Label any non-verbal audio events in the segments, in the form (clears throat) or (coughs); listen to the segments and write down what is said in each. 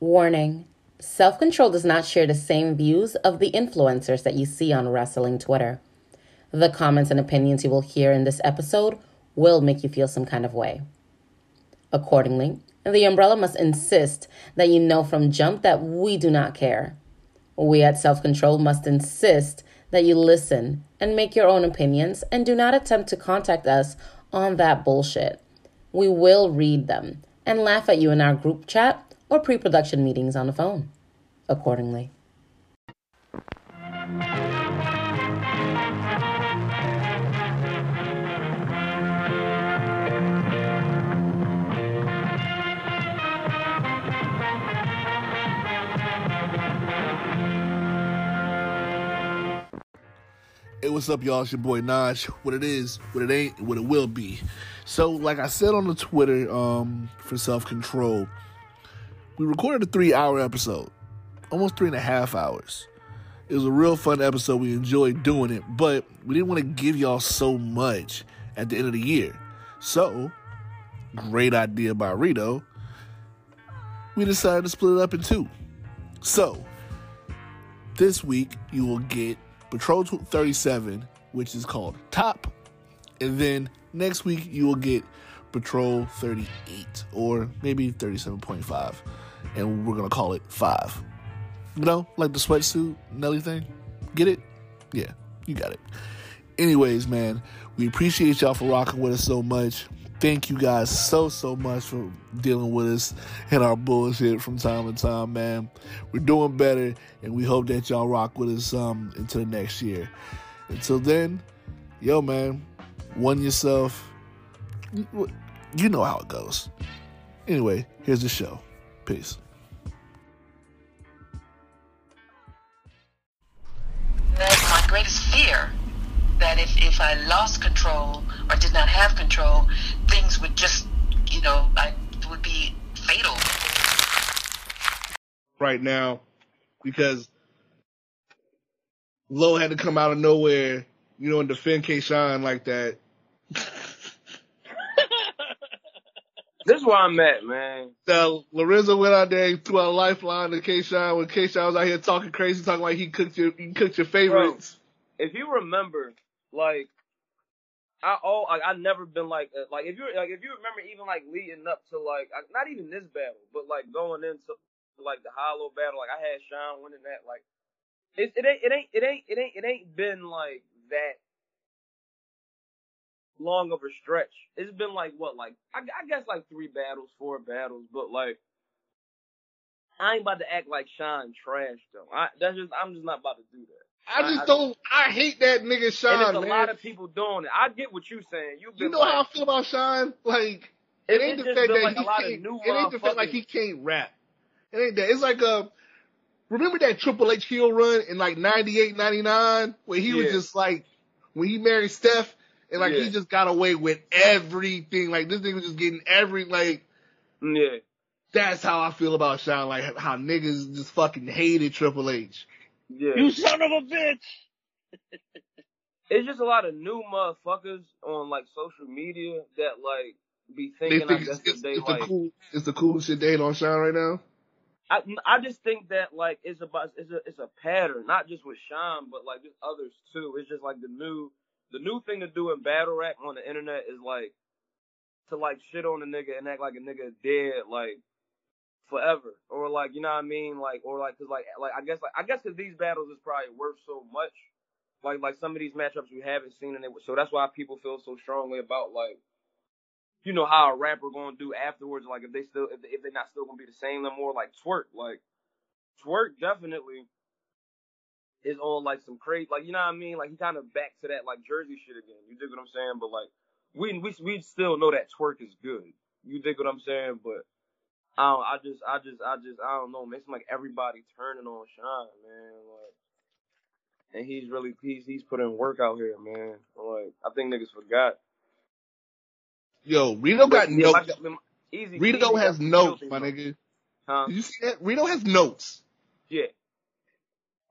Warning Self Control does not share the same views of the influencers that you see on wrestling Twitter. The comments and opinions you will hear in this episode will make you feel some kind of way. Accordingly, the umbrella must insist that you know from jump that we do not care. We at Self Control must insist that you listen and make your own opinions and do not attempt to contact us on that bullshit. We will read them and laugh at you in our group chat or pre production meetings on the phone accordingly. Hey, what's up, y'all? It's your boy Naj. What it is, what it ain't, what it will be. So, like I said on the Twitter um, for self control, we recorded a three hour episode, almost three and a half hours. It was a real fun episode. We enjoyed doing it, but we didn't want to give y'all so much at the end of the year. So, great idea by Rito. We decided to split it up in two. So, this week you will get Patrol 37, which is called Top, and then next week you will get Patrol 38 or maybe 37.5 and we're gonna call it five. You know, like the sweatsuit Nelly thing. Get it? Yeah, you got it. Anyways, man, we appreciate y'all for rocking with us so much. Thank you guys so so much for dealing with us and our bullshit from time to time, man. We're doing better, and we hope that y'all rock with us um until next year. Until then, yo, man, one yourself. You know how it goes. Anyway, here's the show. Peace. Greatest fear. That if, if I lost control or did not have control, things would just, you know, I would be fatal. Right now, because Low had to come out of nowhere, you know, and defend K Shine like that. (laughs) This is where I'm at, man. So Lorenzo went out there and threw a lifeline to K Shine when K Shine was out here talking crazy, talking like he cooked your he cooked your favorites. Bro, if you remember, like I oh like I never been like uh, like if you like if you remember even like leading up to like not even this battle, but like going into like the Hollow battle, like I had Sean winning that. Like it it ain't it ain't it ain't it ain't it ain't been like that long of a stretch. It's been like what, like I, I guess like three battles, four battles, but like I ain't about to act like Sean trash though. I that's just I'm just not about to do that. I just I, don't. I hate that nigga Sean. And there's a man. lot of people doing it. I get what you're saying. You you know like, how I feel about Sean. Like it, it ain't the fact that like he can't. It ain't the fact like he can't rap. It ain't that. It's like a. Uh, remember that Triple H heel run in like 98, 99 where he yeah. was just like when he married Steph and like yeah. he just got away with everything. Like this nigga was just getting every like. Yeah. That's how I feel about Sean. Like how niggas just fucking hated Triple H. Yeah. You son of a bitch. (laughs) it's just a lot of new motherfuckers on like social media that like be thinking they think I guess it's, they it's like the cool, it's the coolest shit they hate on Sean right now. I I just think that like it's about it's a it's a pattern, not just with Sean, but like just others too. It's just like the new the new thing to do in battle rap on the internet is like to like shit on a nigga and act like a nigga dead like forever or like you know what I mean like or like cause like like I guess like I guess cause these battles is probably worth so much like like some of these matchups we haven't seen and it so that's why people feel so strongly about like you know how a rapper gonna do afterwards like if they still if, they, if they're not still gonna be the same no more like Twork like Twork definitely is on like some crazy, like you know what I mean? Like he kind of back to that like Jersey shit again. You dig what I'm saying? But like we we we still know that Twork is good. You dig what I'm saying? But I don't, I just I just I just I don't know. Man. It's like everybody turning on Sean, man. Like, and he's really he's he's putting work out here, man. Like I think niggas forgot. Yo, Rito got yeah, notes. Easy, Rito easy, has notes, my nigga. Huh? Did you see that? Rito has notes. Yeah.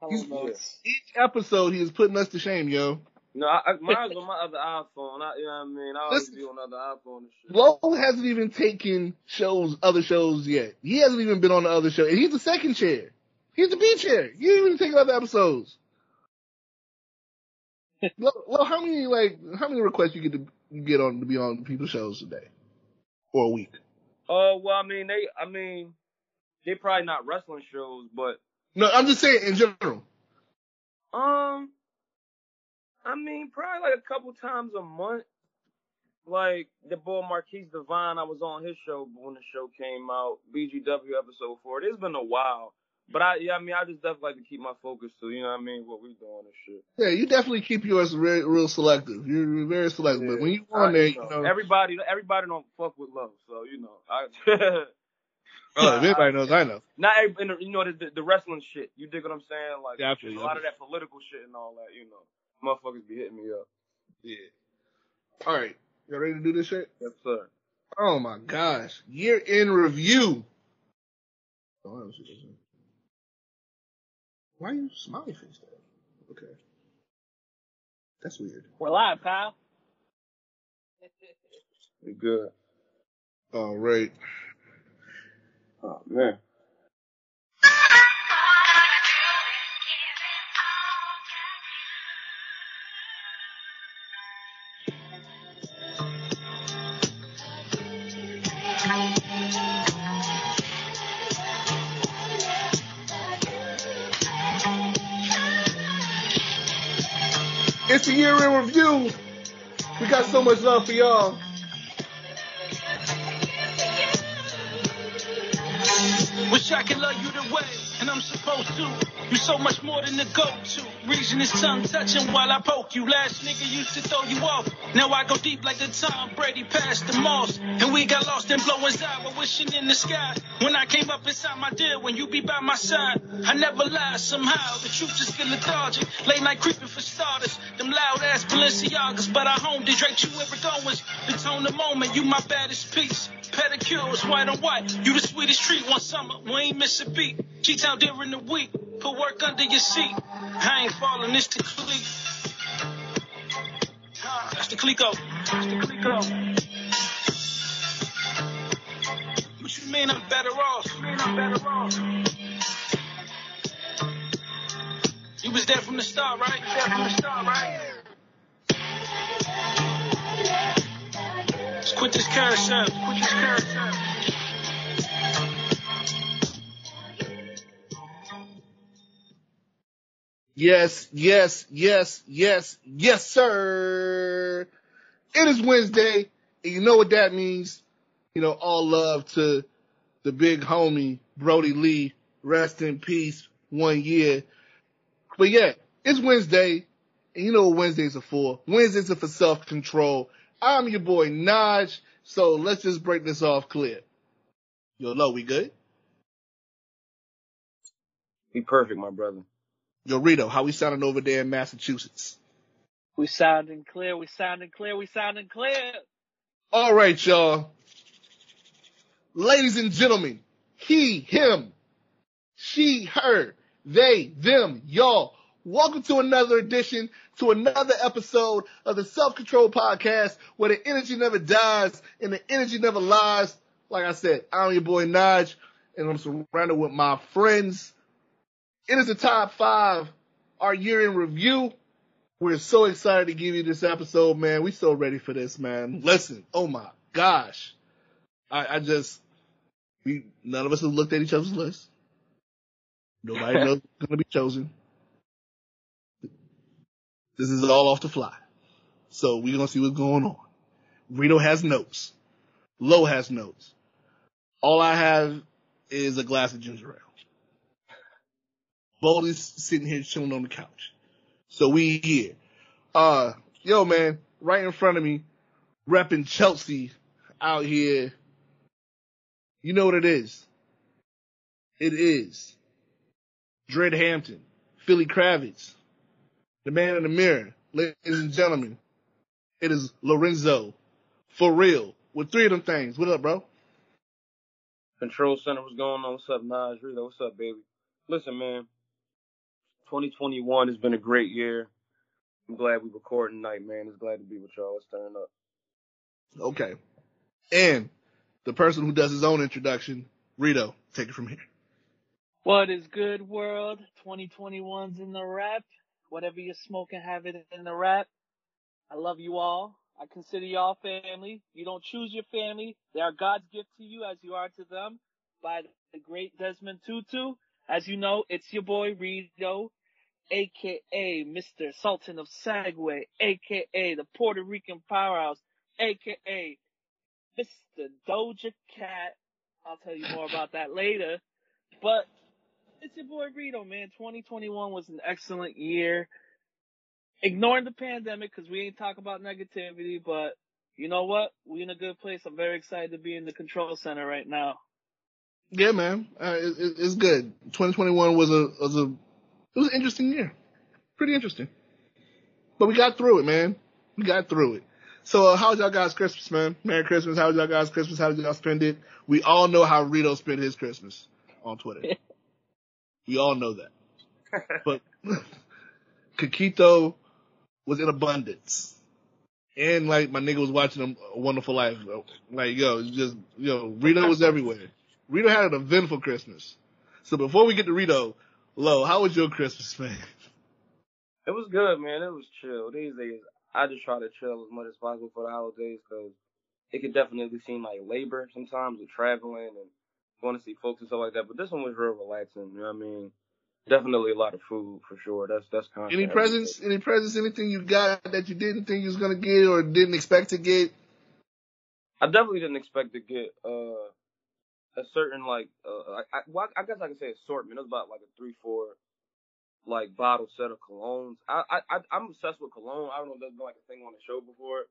Each episode, he is putting us to shame, yo. No, I, I, mine's (laughs) on my other iPhone. I, you know what I mean? I always Listen. be on other iPhone and shit. Low hasn't even taken shows, other shows yet. He hasn't even been on the other show. And he's the second chair. He's the B chair. You didn't even take other episodes. (laughs) Lo, Lo, how many like how many requests you get to you get on to be on people's shows today or a week? Oh, well, I mean, they, I mean, they probably not wrestling shows, but, No, I'm just saying in general. um, I mean, probably like a couple times a month. Like the boy Marquise Divine, I was on his show when the show came out, BGW episode four. It's been a while, but I, yeah, I mean, I just definitely like to keep my focus to, you know what I mean, what we doing and shit. Yeah, you definitely keep yours re- real selective. You're very selective. But when you on there, you know, everybody, everybody don't fuck with love, so you know, I. (laughs) oh, if anybody knows, I know. Not every, you know the, the, wrestling shit. You dig what I'm saying? Like Yeah, I a lot of that political shit and all that. You know, motherfuckers be hitting me up. Yeah. All right, Y'all ready to do this shit? Yes, sir. Oh my gosh, year in review. Oh, I don't see. Why are you smiley face there? Okay, that's weird. We're live, pal. We good. All right. Oh man. It's a year in review. We got so much love for y'all. Wish I could love you the way, and I'm supposed to. You're so much more than the go-to. Reason is tongue touching while I poke you. Last nigga used to throw you off. Now I go deep like the Tom Brady past the moss. And we got lost in blowing while wishing in the sky. When I came up inside my deal, when you be by my side, I never lie somehow. The truth is still lethargic. Late night creeping for starters. Them loud ass Balenciagas, but I home to Drake you ever going. The tone the moment, you my baddest piece. Pedicures, white on white. You the sweetest treat one summer. We ain't miss a beat. G-Town during the week. Put work under your seat. I ain't falling, it's the clique. That's the Clico. That's the. What you mean I'm better off? You mean I'm better off? You was there from the start, right? You was there from the start, right? Quit this carousel. Quit this. Yes, yes, yes, yes, yes, sir. It is Wednesday, and you know what that means. You know, all love to the big homie, Brodie Lee. Rest in peace, one year. But yeah, it's Wednesday, and you know what Wednesdays are for. Wednesdays are for self-control. I'm your boy Naj, so let's just break this off clear. Yo, Lo, we good? Be perfect, my brother. Yo, Rito, how we sounding over there in Massachusetts? We sounding clear. We sounding clear. We sounding clear. All right, y'all. Ladies and gentlemen, he, him, she, her, they, them, y'all. Welcome to another edition, to another episode of the Self Control Podcast, where the energy never dies and the energy never lies. Like I said, I'm your boy Naj, and I'm surrounded with my friends. It is the top five, our year in review. We're so excited to give you this episode, man. We so ready for this, man. Listen, oh my gosh. I, I just, we, none of us have looked at each other's list. Nobody (laughs) knows who's going to be chosen. This is all off the fly. So we're going to see what's going on. Rito has notes. Low has notes. All I have is a glass of ginger ale. Baldy's sitting here chilling on the couch. So we here. Uh, yo man, right in front of me, repping Chelsea out here. You know what it is. It is Dread Hampton, Philly Kravitz, the man in the mirror, ladies and gentlemen. It is Lorenzo, for real, with three of them things. What up, bro? Control Center, what's going on? What's up, Naj? Rita, what's up, baby? Listen, man. 2021 has been a great year. I'm glad we recording tonight, man. It's glad to be with y'all. Let's turn up. Okay. And the person who does his own introduction, Rito, take it from here. What is good, world? 2021's in the wrap. Whatever you're smoking, have it in the wrap. I love you all. I consider y'all family. You don't choose your family. They are God's gift to you as you are to them by the great Desmond Tutu. As you know, it's your boy Rito, aka Mr. Sultan of Sagway, aka the Puerto Rican powerhouse, aka Mr. Doja Cat. I'll tell you more about that later. But it's your boy Rito, man. 2021 was an excellent year. Ignoring the pandemic, cause we ain't talking about negativity, but you know what? We in a good place. I'm very excited to be in the control center right now. Yeah, man, uh, it, it, it's good. 2021 was a was a it was an interesting year, pretty interesting. But we got through it, man. We got through it. So, uh, how was y'all guys' Christmas, man? Merry Christmas. How was y'all guys' Christmas? How did y'all spend it? We all know how Rito spent his Christmas on Twitter. (laughs) we all know that. (laughs) But (laughs) Coquito was in abundance. And like my nigga was watching a Wonderful Life. Like yo, just yo, Rito was everywhere. Rito had an eventful Christmas. So before we get to Rito, Lo, how was your Christmas, man? It was good, man. It was chill. These days, I just try to chill as much as possible for the holidays because it could definitely seem like labor sometimes with traveling and going to see folks and stuff like that. But this one was real relaxing. You know what I mean? Definitely a lot of food for sure. That's that's kind of Any presents? Any presents? Anything you got that you didn't think you was gonna get or didn't expect to get? I definitely didn't expect to get uh a certain like uh I, well, I guess I can say assortment. It was about like a three four like bottle set of colognes. I I I'm obsessed with cologne. I don't know if that's been like a thing on the show before.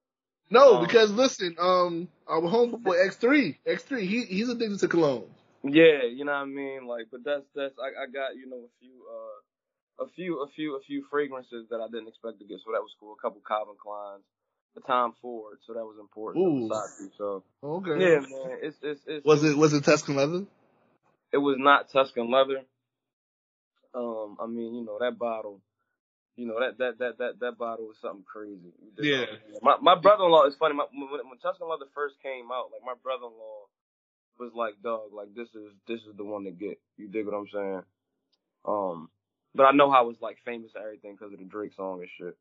No, um, because listen, um, our homeboy X three, X three, he he's addicted to cologne. Yeah, you know what I mean. Like, but that's that's I, I got you know a few uh a few a few a few fragrances that I didn't expect to get, so that was cool. A couple Calvin Kleins, a Tom Ford, so that was important. Ooh. So okay, yeah, man. It's it's, it's was it was it Tuscan leather? It was not Tuscan leather. Um, I mean, you know that bottle. You know that that that that that bottle was something crazy. Yeah. My my brother-in-law is funny. My, when, when Tuscan leather first came out, like my brother-in-law was like, dog, like this is this is the one to get. You dig what I'm saying? Um, but I know how it was like famous and everything because of the Drake song and shit.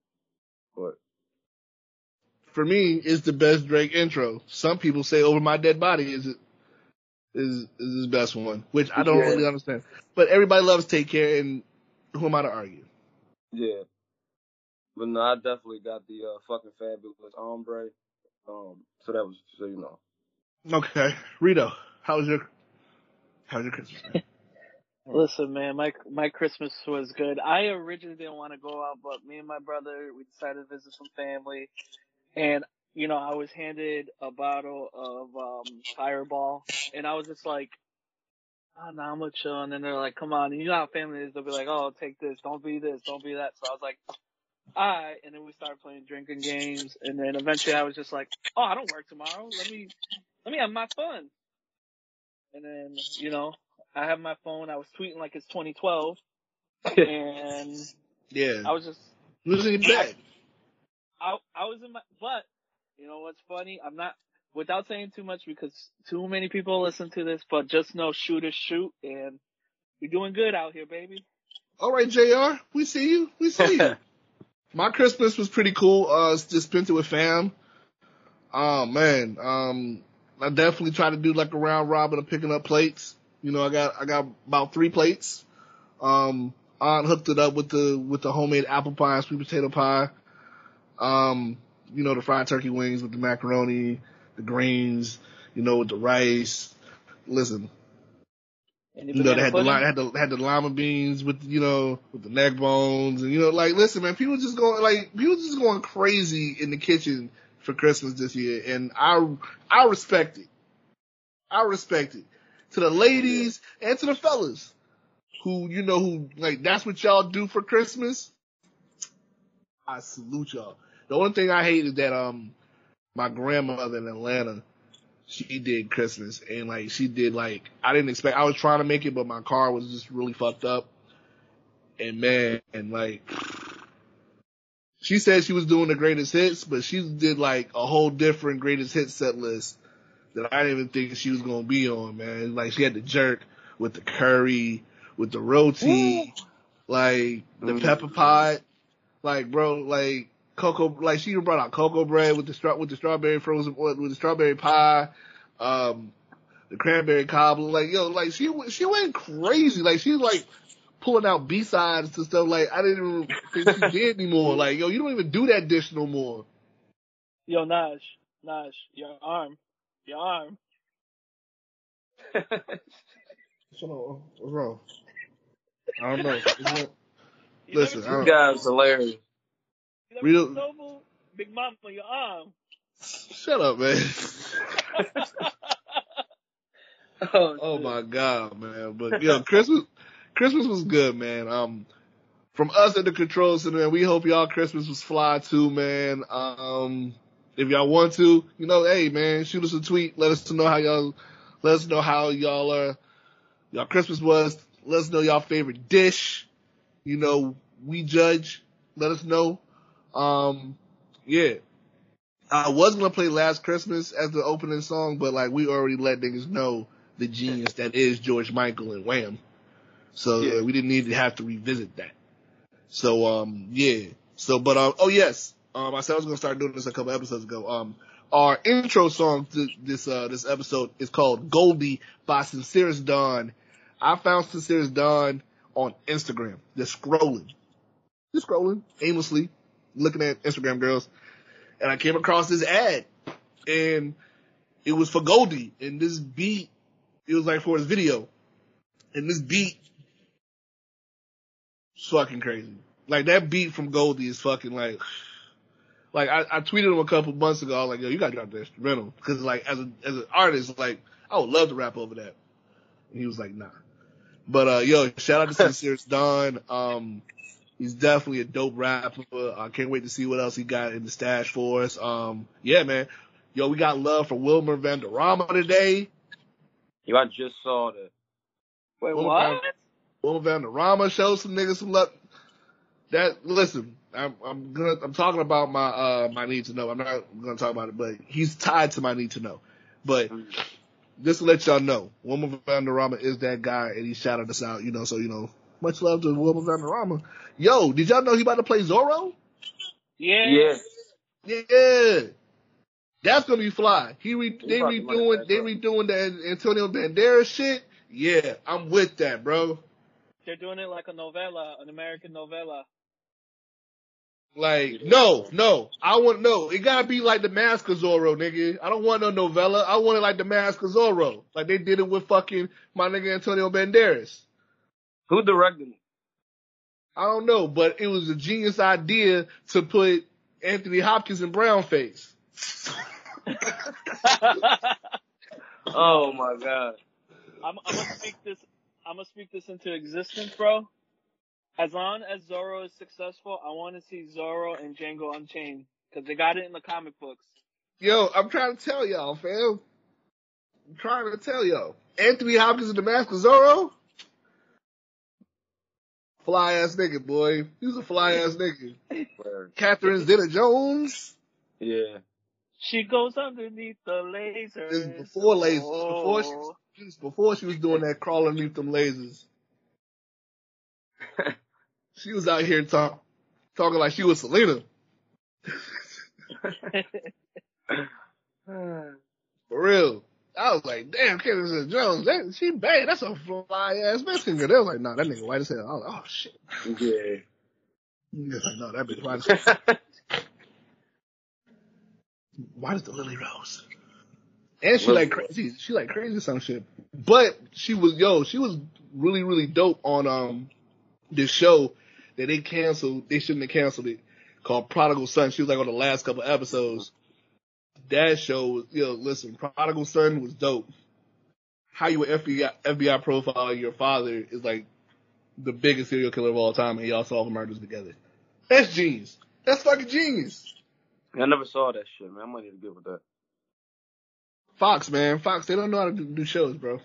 But for me, it's the best Drake intro. Some people say "Over My Dead Body" is it is is his best one, which I don't yeah. really understand. But everybody loves "Take Care," and who am I to argue? Yeah, but no, I definitely got the uh, fucking fabulous ombre. Um, so that was so you know. Okay, Rito, how was your how was your Christmas? Man? (laughs) Listen, man, my my Christmas was good. I originally didn't want to go out, but me and my brother we decided to visit some family, and you know I was handed a bottle of um Fireball, and I was just like, Ah, oh, no, I'm gonna chill. And then they're like, come on, and you know how family is. They'll be like, oh, take this, don't be this, don't be that. So I was like, alright. And then we started playing drinking games, and then eventually I was just like, oh, I don't work tomorrow. Let me let me have my fun. And then, you know, I have my phone. I was tweeting like it's 2012, and yeah, I was just losing bed. I I was in my, but you know what's funny? I'm not without saying too much because too many people listen to this. But just know, shoot shooters shoot, and we're doing good out here, baby. All right, Jr. We see you. We see you. (laughs) my Christmas was pretty cool. Uh, just spent it with fam. Oh man, um, I definitely try to do like a round robin of picking up plates. You know, I got I got about three plates. Um, Aunt hooked it up with the with the homemade apple pie, sweet potato pie. Um, you know, the fried turkey wings with the macaroni, the greens, you know, with the rice. Listen, you know, they had the, had the had the lima beans with you know with the neck bones and you know like listen man, people just going like people just going crazy in the kitchen for Christmas this year, and I I respect it. I respect it to the ladies and to the fellas who you know who like that's what y'all do for Christmas. I salute y'all. The only thing I hate is that um my grandmother in Atlanta she did Christmas and like she did like I didn't expect I was trying to make it but my car was just really fucked up and man and like she said she was doing the greatest hits, but she did like a whole different greatest hit set list that I didn't even think she was gonna be on, man. Like she had the jerk with the curry, with the roti, like the Mm. pepper pot, like bro, like cocoa, like she even brought out cocoa bread with the straw with the strawberry frozen with the strawberry pie, um, the cranberry cobbler, like yo, like she she went crazy, like she's like pulling out B sides to stuff like I didn't even think she did anymore. (laughs) Like yo, you don't even do that dish no more. Yo, Naj, Naj, your arm, your arm. (laughs) So what's wrong? I don't know. (laughs) It's not- You Listen, I You don't- guys hilarious. Seen- you never real- Noble? Big Mama, your arm. shut up, man. (laughs) Oh, Oh my god, man! But yo, Christmas, Christmas was good, man. Um, from us at the Control Center, man, we hope y'all Christmas was fly too, man. Um, if y'all want to, you know, hey, man, shoot us a tweet. Let us know how y'all, let us know how y'all are, y'all Christmas was. Let us know y'all favorite dish. You know, we judge. Let us know. Um, yeah. I was gonna play Last Christmas as the opening song, but like we already let niggas know the genius that is George Michael and Wham. So Yeah. uh, we didn't need to have to revisit that. So um yeah. So but um oh yes. Um I said I was gonna start doing this a couple episodes ago. Um our intro song to this uh this episode is called Goldie by Sincerest Dawn. I found Sincerest Dawn on Instagram. Just scrolling. Just scrolling aimlessly, looking at Instagram girls. And I came across this ad. And it was for Goldie. And this beat it was like for his video. And this beat is fucking crazy. Like that beat from Goldie is fucking like, like I, I tweeted him a couple months ago. I was like, yo, you gotta drop the instrumental. Cause like as a, as an artist, like I would love to rap over that. And he was like, nah. But, uh, yo, shout out to Sincere (laughs) Don. Um, he's definitely a dope rapper. I can't wait to see what else he got in the stash for us. Um, yeah, man. Yo, we got love for Wilmer Valderrama today. Yo, I just saw that. Wait, Well, what? Wilmer Valderrama showed some niggas some love. That listen, I'm I'm gonna I'm talking about my uh my need to know. I'm not gonna talk about it, but he's tied to my need to know. But just to let y'all know, Wilmer Valderrama is that guy, and he shouted us out. You know, so you know, much love to Wilmer Valderrama. Yo, did y'all know he about to play Zorro? Yeah. Yeah. Yeah. That's gonna be fly. He re, they about to run redoing they redoing the Antonio Banderas shit. Yeah, I'm with that, bro. They're doing it like a novella, an American novella. Like, no, no. I want no. It gotta be like the Mask of Zorro, nigga. I don't want no novella. I want it like the Mask of Zorro. Like they did it with fucking my nigga Antonio Banderas. Who directed it? I don't know, but it was a genius idea to put Anthony Hopkins in brown face. (laughs) Oh my god. I'm, I'm gonna speak this. I'm gonna speak this into existence, bro. As long as Zorro is successful, I want to see Zorro and Django Unchained because they got it in the comic books. Yo, I'm trying to tell y'all, fam. I'm trying to tell y'all. Anthony Hopkins in the Mask of Zorro? Fly ass nigga, boy. He was a fly ass (laughs) nigga. Word. Catherine Zeta Jones. Yeah. She goes underneath the lasers. This is before lasers. Oh. Before she was, before she was doing that crawling underneath them lasers. (laughs) she was out here talk, talking like she was Selena. (laughs) For real. I was like, damn, Catherine Zeta Jones, that, she bad. That's a fly ass Mexican girl. They was like, nah, that nigga white as hell. I was like, oh shit. yeah. He was like, no, that bitch white as hell. (laughs) Why is the Lily Rose? And she Lily like crazy. She like crazy some shit. But she was yo, she was really really dope on um this show that they canceled. They shouldn't have canceled it. Called Prodigal Son. She was like on the last couple episodes. That show was yo. Listen, Prodigal Son was dope. How you FBI FBI profile your father is like the biggest serial killer of all time, and y'all solve murders together. That's genius. That's fucking genius. I never saw that shit, man. I might need to get with that. Fox, man. Fox, they don't know how to do, do shows, bro.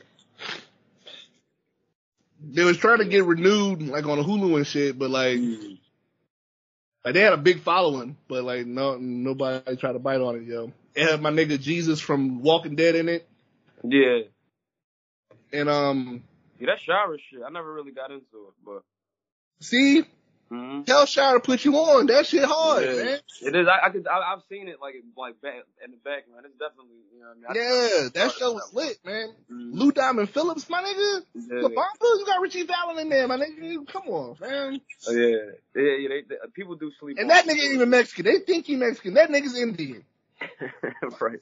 They was trying to get renewed, like on a Hulu and shit, but like, hmm. Like they had a big following, but like no nobody tried to bite on it, yo. It had my nigga Jesus from Walking Dead in it, Yeah. and um, Yeah, that shower shit. I never really got into it, but. see, hmm tell Shire to put you on. That shit hard, yeah. man. It is. I, I could. I, I've seen it like like back in the background. It's definitely. You know what I mean? I- Yeah, that show was lit, man. Mhm. Lou Diamond Phillips, my nigga. Yeah. You got Ritchie Valens in there, my nigga. Come on, man. Oh, yeah, yeah, yeah. They, they, people do sleep. And that nigga ain't even Mexican. They think he Mexican. That nigga's Indian. (laughs) right.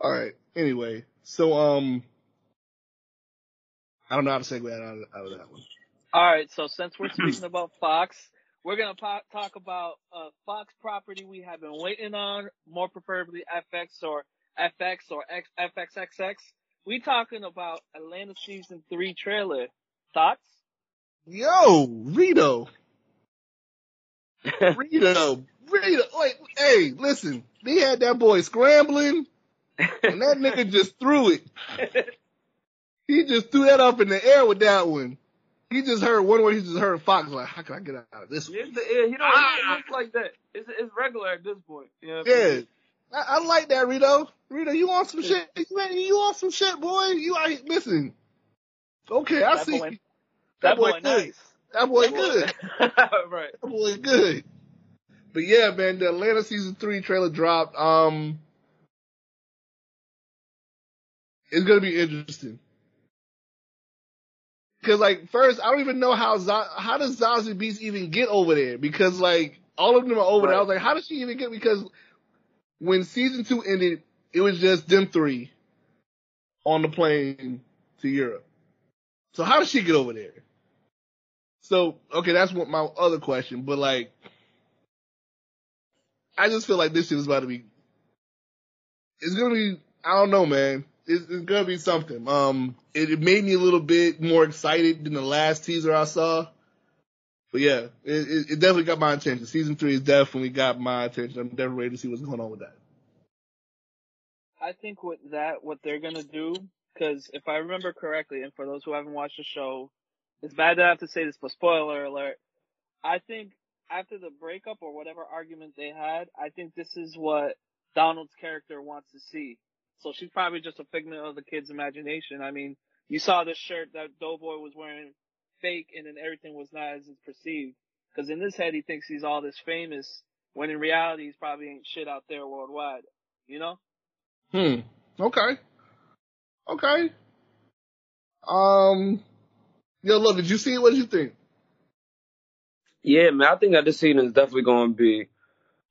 All right. Anyway, so um, I don't know how to segue out of, out of that one. All right, so since we're speaking about Fox, we're gonna po- talk about a Fox property we have been waiting on, more preferably FX or FX or X- FXXX. We talking about Atlanta season three trailer. Thoughts? Yo, Rito, (laughs) Rito, Rito. Wait, hey, listen. They had that boy scrambling, and that (laughs) nigga just threw it. He just threw that up in the air with that one. He just heard one word. He just heard Fox like, "How can I get out of this one?" It's the, yeah, he don't Ah. it like that. It's it's regular at this point. You know what I Yeah. mean? I, I like that, Rito. Rito, you want some shit? Man, you want some shit, boy? You out here listen. Okay, I That see. boy- that boy, good. nice. That boy That boy- good. (laughs) right. That boy good. But yeah, man, the Atlanta season three trailer dropped. Um, it's gonna be interesting. Cause like first, I don't even know how Z- how does Zazie Beetz even get over there? Because like all of them are over there. I was like, how does she even get? Because when season two ended, it was just them three on the plane to Europe. So how does she get over there? So okay, that's what my other question. But like, I just feel like this shit is about to be. It's gonna be. I don't know, man. It's, it's gonna be something. Um, it, it made me a little bit more excited than the last teaser I saw. But yeah, it, it, it definitely got my attention. Season three has definitely got my attention. I'm definitely ready to see what's going on with that. I think with that, what they're gonna do, because if I remember correctly, and for those who haven't watched the show, it's bad that I have to say this, but spoiler alert. I think after the breakup or whatever argument they had, I think this is what Donald's character wants to see. So she's probably just a figment of the kid's imagination. I mean, you saw the shirt that Doughboy was wearing fake and then everything was not as it's perceived. Cause in his head, he thinks he's all this famous when in reality, he's probably ain't shit out there worldwide. You know? Hmm. Okay. Okay. Um. Yo, look, did you see it? What did you think? Yeah, man. I think that this season is definitely going to be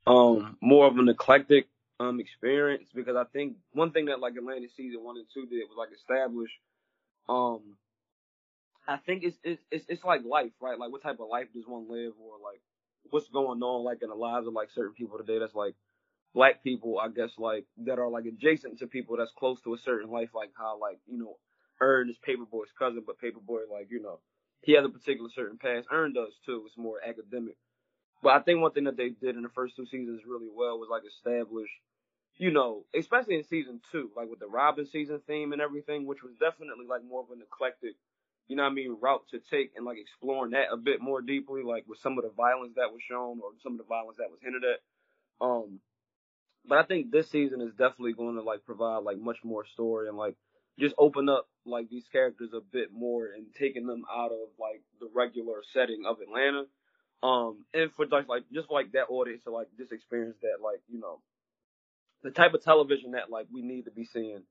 um more of an eclectic um experience because I think one thing that like Atlanta season one and two did was like establish um I think it's it's it's, like life, right? Like what type of life does one live or like what's going on like in the lives of like certain people today that's like black people, I guess like that are like adjacent to people that's close to a certain life, like how like, you know, Earn is Paper Boi's cousin, but Paper Boi like, you know, he has a particular certain past. Earn does too. It's more academic. But I think one thing that they did in the first two seasons really well was like establish, you know, especially in season two, like with the Robbin' Season theme and everything, which was definitely like more of an eclectic, you know what I mean, route to take and like exploring that a bit more deeply, like with some of the violence that was shown or some of the violence that was hinted at. Um, but I think this season is definitely going to like provide like much more story and like just open up like these characters a bit more and taking them out of like the regular setting of Atlanta. Um, and for just like just like that audience to like just experience that like you know the type of television that like we need to be seeing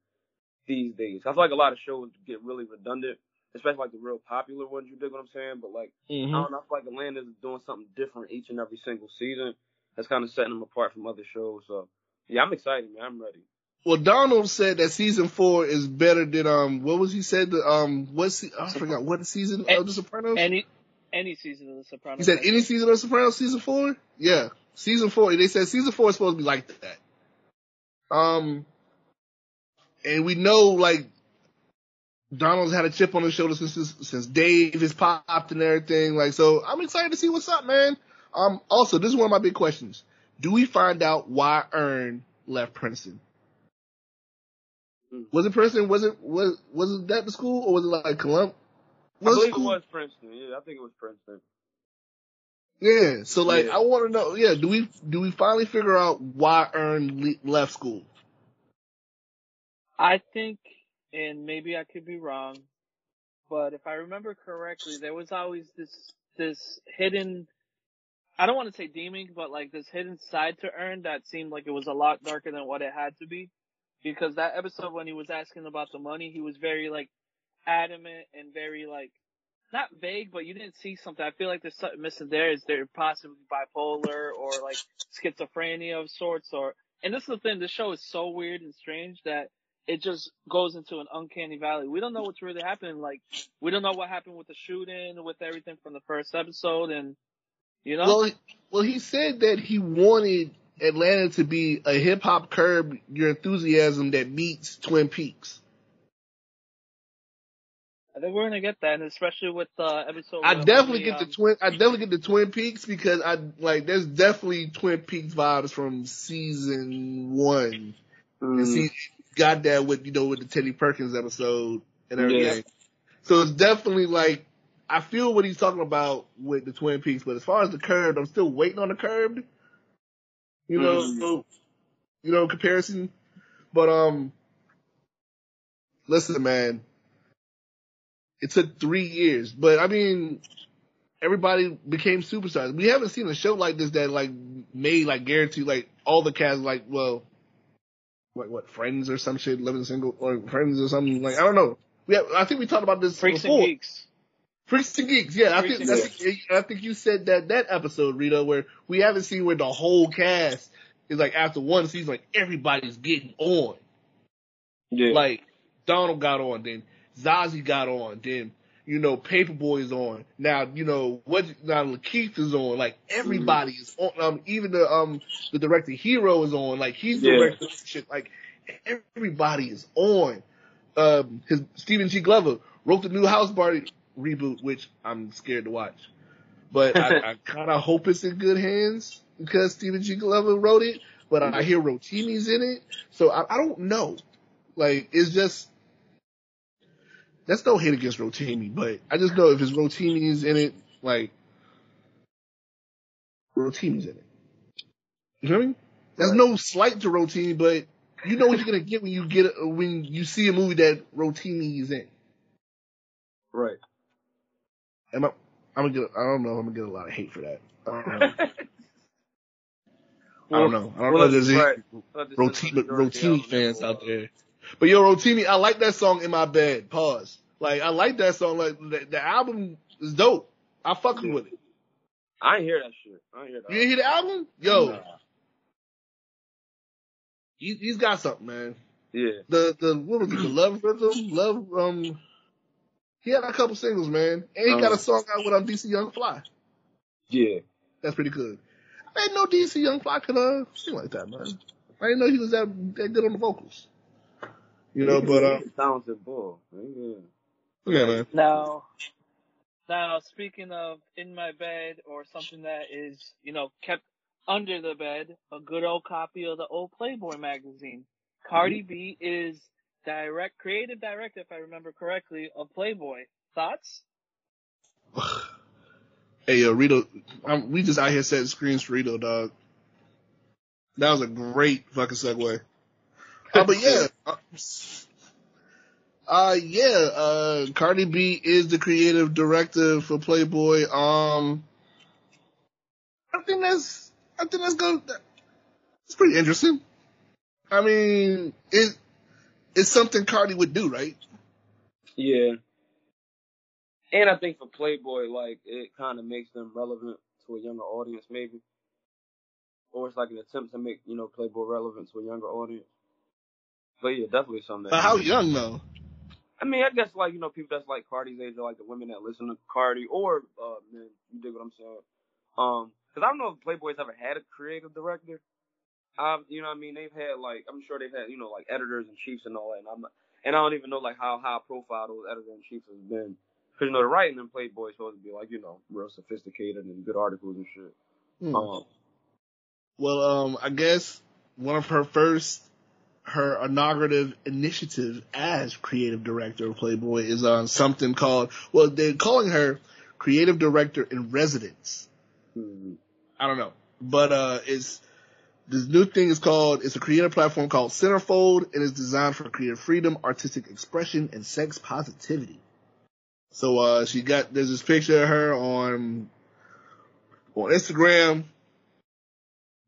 these days. I feel like a lot of shows get really redundant, especially like the real popular ones. You dig what I'm saying? But like I don't know, I feel like Atlanta's doing something different each and every single season. That's kind of setting them apart from other shows. So yeah, I'm excited, man. I'm ready. Well, Donald said that season four is better than um. What was he said? The, um, what se- I forgot what season of The Sopranos? Any any season of The Sopranos. He said any season of The Sopranos, season four. Yeah, season four. They said season four is supposed to be like that. Um, and we know like Donald's had a chip on his shoulder since since Dave has popped and everything. Like, so I'm excited to see what's up, man. Um, also, this is one of my big questions. Do we find out why Earn left Princeton? Hmm. Was it Princeton? Was it was was it that the school or was it like Columbia? I believe it was Princeton. Yeah, I think it was Princeton. Yeah. So like, Yeah. I want to know. Yeah. Do we do we finally figure out why Earn left school? I think, and maybe I could be wrong, but if I remember correctly, there was always this this hidden. I don't want to say demon, but like this hidden side to Earn that seemed like it was a lot darker than what it had to be. Because that episode when he was asking about the money, he was very like adamant and very like not vague, but you didn't see something. I feel like there's something missing there. Is there possibly bipolar or like schizophrenia of sorts or and this is the thing, the show is so weird and strange that it just goes into an uncanny valley. We don't know what's really happening. Like we don't know what happened with the shooting, with everything from the first episode and you know? Well, well, he said that he wanted Atlanta to be a hip hop curb your enthusiasm that meets Twin Peaks. I think we're gonna get that, and especially with the episode. I with definitely the, get the um, twin. I definitely get the Twin Peaks because I like. There's definitely Twin Peaks vibes from season one. And Mm. see, got that with you know with the Teddy Perkins episode and everything. Yeah. So it's definitely like I feel what he's talking about with the Twin Peaks, but as far as the curved, I'm still waiting on the curved. You know, Mhm. you know comparison. But um, listen, man, it took three years, but I mean, everybody became superstars. We haven't seen a show like this that like made like guaranteed like all the cast like well, like what Friends or some shit, living single or Friends or something like I don't know. We have, I think we talked about this Freaks before. and Geeks. Freaks and Geeks, yeah. I Freaks think I think you said that that episode, Rita, where we haven't seen where the whole cast is like after one season, like everybody's getting on. Yeah. Like Donald got on, then Zazie got on, then you know Paper Boi is on. Now you know what? Now LaKeith is on. Like everybody is on. Um, even the um the director Hiro is on. Like he's Yeah. directing shit. Like everybody is on. Um, his Stephen G. Glover wrote the new House Party reboot, which I'm scared to watch. But I, (laughs) I kind of hope it's in good hands because Stephen G. Glover wrote it. But I hear Rotimi's in it, so I, I don't know. Like it's just that's no hate against Rotimi, but I just know if it's Rotimi's in it, like Rotimi's in it. You know what I mean? There's no slight to Rotimi, but you know what you're gonna get when you get a, when you see a movie that Rotimi is in. right. Am I? I'm gonna get. I don't know. if I'm gonna get a lot of hate for that. I don't know. (laughs) I don't don't know. if There's Right. Rotimi, Rotimi fans out there. But yo, Rotimi, I like that song in my bed. Pause. Like I like that song. Like the, the album is dope. I fucking with it. I ain't hear that shit. I ain't hear that. You didn't hear the album? Yo, Nah. he, he's got something, man. Yeah. The the what was it? The love rhythm, love. Um, he had a couple singles, man, and he got Oh. a song out with um DC Young Fly. Yeah. That's pretty good. I didn't know DC Young Fly could uh sing like that, man. I didn't know he was that, that good on the vocals. You know, but uh, talented bull. Yeah. yeah, man. Now, now speaking of in my bed or something that is, you know, kept under the bed, a good old copy of the old Playboy magazine. Cardi B is direct, creative director, if I remember correctly, of Playboy. Thoughts? (sighs) Hey, yo, Rito, um, we just out here setting screens for Rito, dog. That was a great fucking segue. Uh, but (laughs) yeah, uh, uh, yeah, uh, Cardi B is the creative director for Playboy. Um, I think that's, I think that's good. It's pretty interesting. I mean, it, it's something Cardi would do, right? Yeah. And I think for Playboy, like, it kind of makes them relevant to a younger audience, maybe. Or it's like an attempt to make, you know, Playboy relevant to a younger audience. But yeah, definitely something. But how young though? I mean, I guess like, you know, people that's like Cardi's age are like the women that listen to Cardi or, uh, men. You dig what I'm saying? Um, cause I don't know if Playboy's ever had a creative director. Um, you know what I mean? They've had like, I'm sure they've had, you know, like editors and chiefs and all that. And I'm and I don't even know like how high profile those editors and chiefs have been. Cause you know, the writing in Playboy is supposed to be like, you know, real sophisticated and good articles and shit. Hmm. Um, Well, um, I guess one of her first, her inaugurative initiative as creative director of Playboy is on something called, well, they're calling her creative director in residence. Mhm. I don't know, but uh, it's this new thing is called. It's a creator platform called Centerfold, and it's designed for creative freedom, artistic expression, and sex positivity. So uh, she got there's this picture of her on on Instagram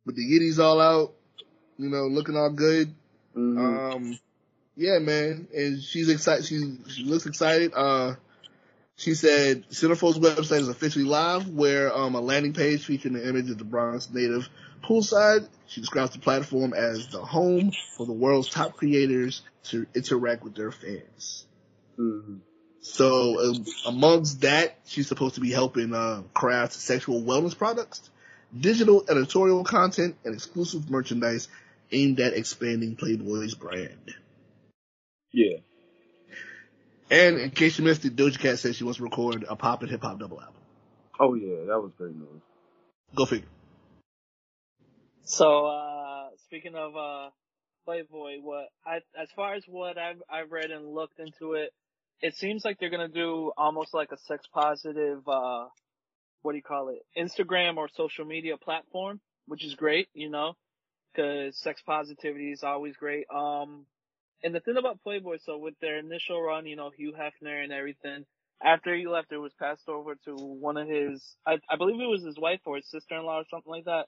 with the yitties all out, you know, looking all good. Mhm. Um, yeah, man, and she's excited. She she looks excited. Uh, she said Centerfold's website is officially live, where um a landing page featuring the image of the Bronx native poolside. She describes the platform as the home for the world's top creators to interact with their fans. Mhm. So um, amongst that, she's supposed to be helping uh, craft sexual wellness products, digital editorial content, and exclusive merchandise aimed at expanding Playboy's brand. Yeah. And in case you missed it, Doja Cat said she wants to record a pop and hip hop double album. Oh yeah, that was great news. Go figure. So, uh, speaking of, uh, Playboy, what, I, as far as what I've, I've read and looked into it, it seems like they're gonna do almost like a sex positive, uh, what do you call it? Instagram or social media platform, which is great, you know, cause sex positivity is always great. Um, and the thing about Playboy, so with their initial run, you know, Hugh Hefner and everything, after he left, it was passed over to one of his, I, I believe it was his wife or his sister-in-law or something like that.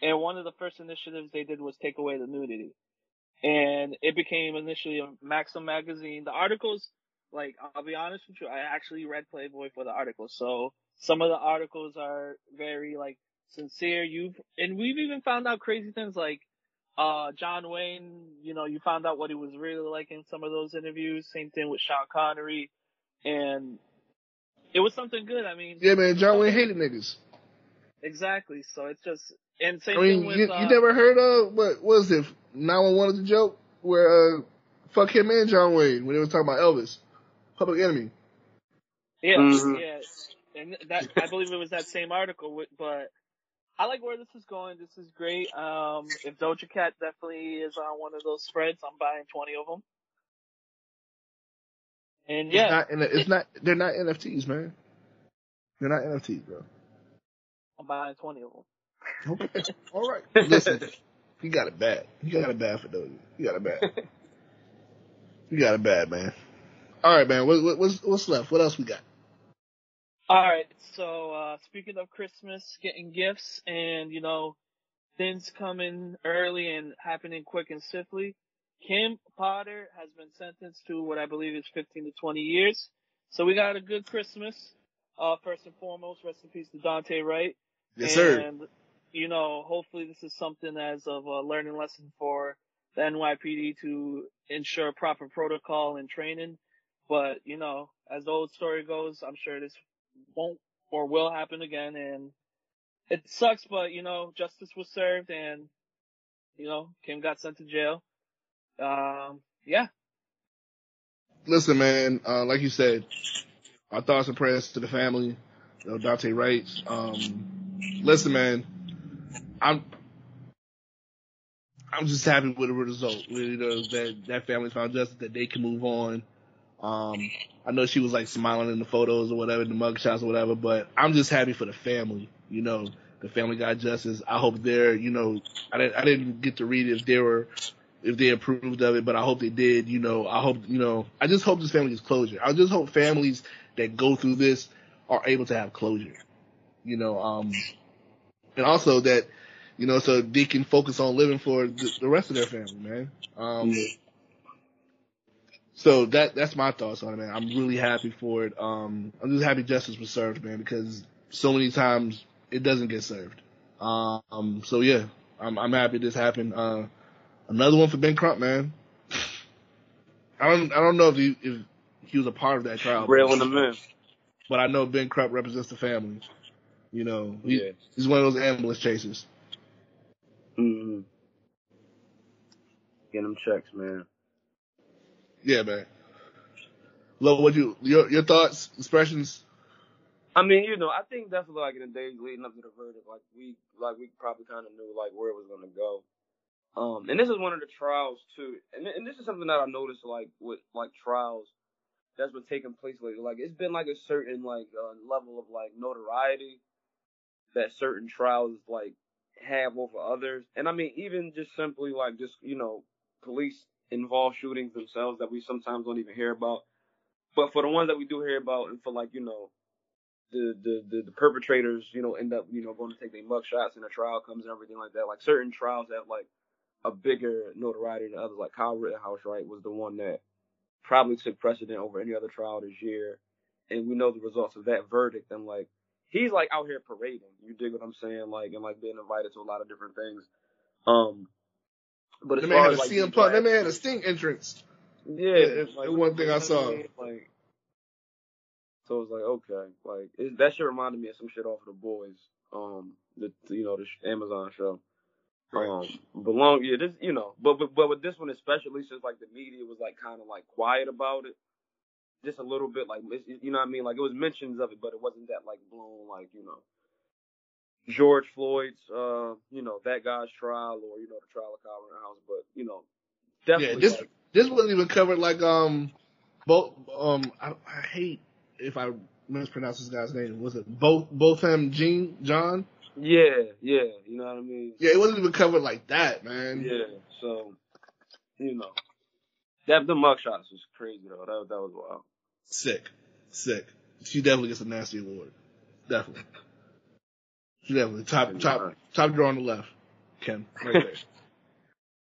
And one of the first initiatives they did was take away the nudity. And it became initially a Maxim magazine. The articles, like, I'll be honest with you, I actually read Playboy for the articles. So some of the articles are very, like, sincere. You've, and we've even found out crazy things like, uh, John Wayne, you know, you found out what he was really like in some of those interviews. Same thing with Sean Connery. And it was something good. I mean, Yeah, man, John Wayne hated niggas. exactly. So it's just, and same I mean, thing with, you, uh, you never heard of what was it? 911 is a joke where uh, fuck him and John Wayne when they was talking about Elvis, Public Enemy. Yeah, Mhm. yeah, and that I believe it was that same article. But I like where this is going. This is great. Um, if Doja Cat definitely is on one of those spreads, I'm buying 20 of them. And It's yeah, not, and it's not. They're not NFTs, man. They're not NFTs, bro. I'm buying 20 of them. Okay, (laughs) all right. Listen, (laughs) you got it bad. You got it bad for those. You got it bad. (laughs) You got it bad, man. All right, man. What, what, what's what's left? What else we got? All right. So uh, speaking of Christmas, getting gifts, and you know, things coming early and happening quick and swiftly. Kim Potter has been sentenced to what I believe is 15 to 20 years. So we got a good Christmas. Uh, first and foremost, rest in peace to Daunte Wright. Yes, sir. You know, hopefully this is something as of a learning lesson for the NYPD to ensure proper protocol and training. But, you know, as the old story goes, I'm sure this won't or will happen again. And it sucks, but, you know, justice was served and, you know, Kim got sent to jail. Um, yeah. Listen, man. Uh, like you said, our thoughts and prayers to the family. You know, Daunte Wright. Um, listen, man. I'm. I'm just happy with the result. You know, that that family found justice, that they can move on. Um, I know she was like smiling in the photos or whatever, the mug shots or whatever, but I'm just happy for the family. You know, the family got justice. I hope they're, you know, I didn't, I didn't get to read if they were, if they approved of it, but I hope they did. You know, I hope, you know, I just hope this family gets closure. I just hope families that go through this are able to have closure. You know, um, and also that, you know, so they can focus on living for the, the rest of their family, man. Um, so that that's my thoughts on it, man. I'm really happy for it. Um, I'm just happy justice was served, man, because so many times it doesn't get served. Um, so yeah, I'm I'm happy this happened. Uh, another one for Ben Crump, man. I don't I don't know if he if he was a part of that trial, Real in the but I know Ben Crump represents the family. You know, he, Yeah. he's one of those ambulance chasers. Mm-hmm. Get them checks, man. Yeah, man. Lo, what you your your thoughts, expressions? I mean, you know, I think definitely like in the days leading up to the verdict, like we like we probably kind of knew like where it was gonna go. Um, and this is one of the trials too, and and this is something that I noticed like with like trials that's been taking place lately. Like it's been like a certain like uh, level of like notoriety that certain trials like have over others. And I mean, even just simply like just, you know, police involved shootings themselves that we sometimes don't even hear about. But for the ones that we do hear about and for like, you know, the, the, the, the perpetrators, you know, end up, you know, going to take their mug shots and a trial comes and everything like that. Like certain trials have like a bigger notoriety than others. Like Kyle Rittenhouse, right, was the one that probably took precedent over any other trial this year. And we know the results of that verdict. And like, he's like out here parading. You dig what I'm saying? Like, and like being invited to a lot of different things. Um, but as That man had as a like, CM Punk. That man had a Sting entrance. yeah, it's like, one thing I you know what saw. Like, so it's like okay, like it, that shit reminded me of some shit off of the boys. Um, the you know the Amazon show. Um, but long, yeah, this you know, but but but with this one especially, since like the media was like kind of like quiet about it, just a little bit, like you know what I mean, like it was mentions of it, but it wasn't that like blown, like you know. George Floyd's, uh, you know, that guy's trial, or you know, the trial of Kyle Rittenhouse, but you know, definitely. Yeah, this like, this wasn't even covered like um both um I, I hate if I mispronounce this guy's name. Was it both Botham Jean John? Yeah, yeah, you know what I mean. Yeah, it wasn't even covered like that, man. Yeah, so you know, that the mugshots was crazy though. That that was wild. Sick, sick. She definitely gets a nasty award. Definitely. She definitely top top top drawer on the left, Ken, right there. (laughs)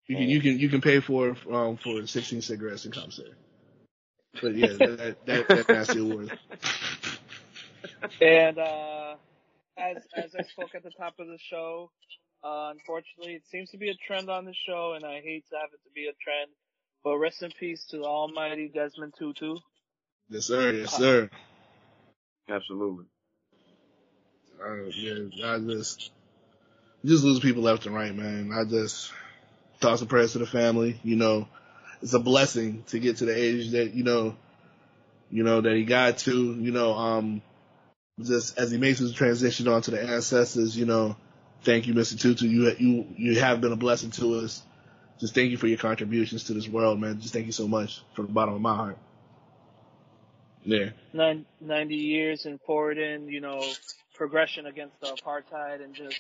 You can you can you can pay for um for 16 cigarettes and commissary. But yeah, that that, that nasty award. And uh, as as I spoke at the top of the show, uh, unfortunately, it seems to be a trend on the show, and I hate to have it to be a trend. But rest in peace to the almighty Desmond Tutu. Yes sir, yes sir. Absolutely. Uh, yeah, I just just lose people left and right, man. I just thoughts and prayers to the family. You know, it's a blessing to get to the age that you know, you know that he got to. You know, um, just as he makes his transition onto the ancestors. You know, thank you, Mr. Tutu. You you you have been a blessing to us. Just thank you for your contributions to this world, man. Just thank you so much from the bottom of my heart. Yeah. Nine, 90 years in forwarding, you know, progression against the apartheid and just,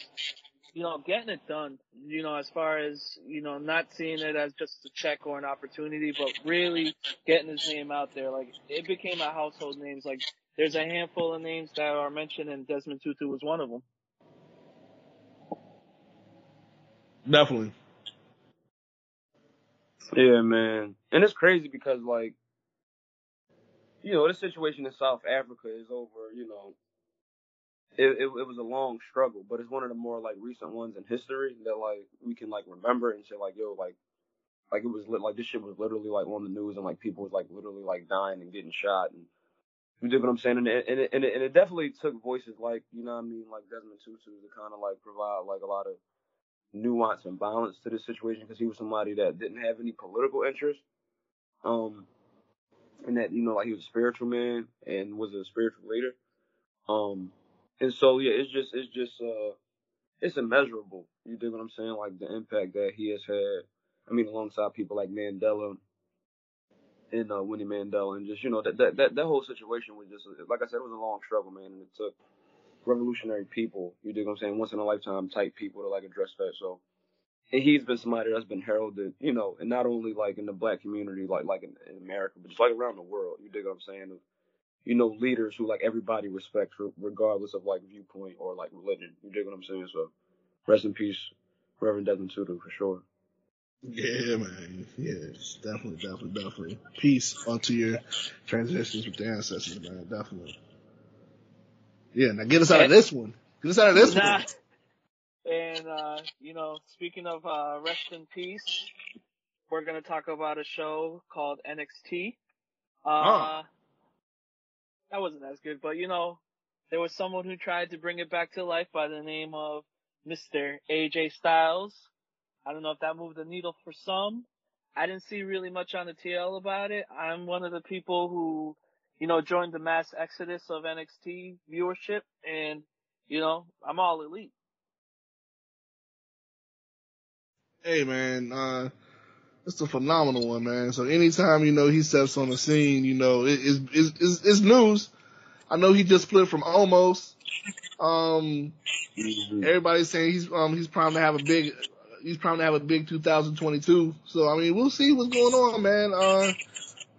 you know, getting it done. You know, as far as, you know, not seeing it as just a check or an opportunity, but really getting his name out there. Like, it became a household name. Like, there's a handful of names that are mentioned and Desmond Tutu was one of them. Definitely. Yeah, man. And it's crazy because like, you know, the situation in South Africa is over. You know, it, it it was a long struggle, but it's one of the more like recent ones in history that like we can like remember and say like, yo, like, like it was like this shit was literally like on the news and like people was like literally like dying and getting shot and. You dig what I'm saying? And it, and it, and it, and it definitely took voices like, you know what I mean, like Desmond Tutu to kind of like provide like a lot of nuance and balance to this situation because he was somebody that didn't have any political interest. Um, and that, you know, like he was a spiritual man and was a spiritual leader. Um, and so, yeah, it's just, it's just, uh, it's immeasurable. You dig what I'm saying? Like the impact that he has had. I mean, alongside people like Mandela and, uh, Winnie Mandela and just, you know, that, that, that, that whole situation was just, like I said, it was a long struggle, man. And it took revolutionary people, you dig what I'm saying? Once in a lifetime type people to like address that. So, and he's been somebody that's been heralded, you know, and not only like in the black community, like like in, in America, but just like around the world. You dig what I'm saying? You know, leaders who like everybody respects, regardless of like viewpoint or like religion. You dig what I'm saying? So, rest in peace, Reverend Desmond Tutu, for sure. Yeah, man. Yes, definitely, definitely, definitely. Peace onto your transitions with the ancestors, man. Definitely. Yeah, now get us out of this one. Get us out of this Nah. one. And, uh, you know, speaking of, uh, rest in peace, we're gonna talk about a show called NXT. Uh, Ah. that wasn't as good, but you know, there was someone who tried to bring it back to life by the name of Mr. AJ Styles. I don't know if that moved the needle for some. I didn't see really much on the TL about it. I'm one of the people who, you know, joined the mass exodus of NXT viewership and, you know, I'm all elite. Hey, man. Uh, it's a phenomenal one, man. So anytime you know he steps on the scene, you know it, it's, it's, it's, it's news. I know he just split from Omos. Um, Mhm. everybody's saying he's um he's primed to have a big he's primed to have a big 2022. So I mean, we'll see what's going on, man. Uh,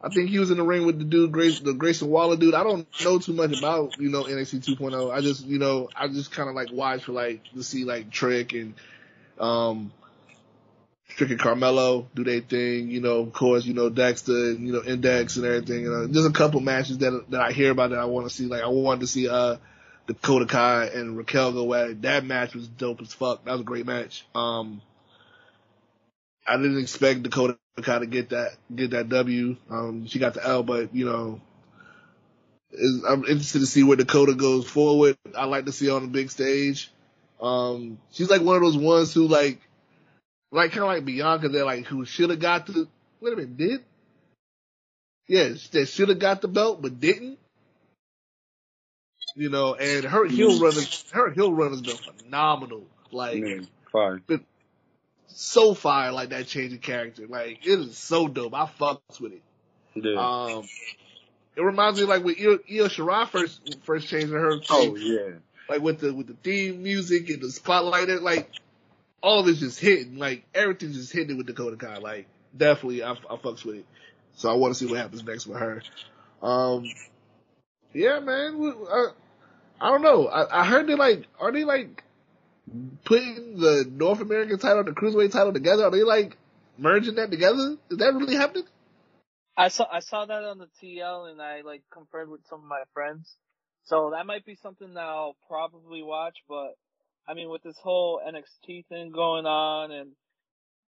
I think he was in the ring with the dude, Grace, the Grayson Waller dude. I don't know too much about you know NXT 2.0. I just you know I just kind of like watch for like to see like Trick and um Trick and Carmelo do their thing. You know, of course, you know Dexter, you know Index and everything. You know, there's a couple matches that that I hear about that I want to see. Like I wanted to see uh Dakota Kai and Raquel go at it. That match was dope as fuck. That was a great match. Um, I didn't expect Dakota Kai to get that get that W. Um, she got the L, but you know, I'm interested to see where Dakota goes forward. I like to see her on the big stage. Um, she's like one of those ones who like, like kind of like Bianca, that like who should have got the. Wait a minute, did? Yeah, that should have got the belt but didn't. You know, and her heel run, her heel run has been phenomenal. Like Man, fire. So fire, like that change of character. Like it is so dope. I fucks with it. Yeah. Um, it reminds me like with Io, Io Shirai first first changing her. oh yeah. like with the with the theme music and the spotlight. It like all this just hitting. Like everything's just hitting with Dakota Kai. Like definitely, I, I fucks with it. So I want to see what happens next with her. Um, yeah, man. I, I don't know. I, I heard they like are they like putting the North American title and the cruiserweight title together? Are they like merging that together? Is that really happening? I saw I saw that on the TL and I like confirmed with some of my friends. So that might be something that I'll probably watch, but I mean with this whole NXT thing going on and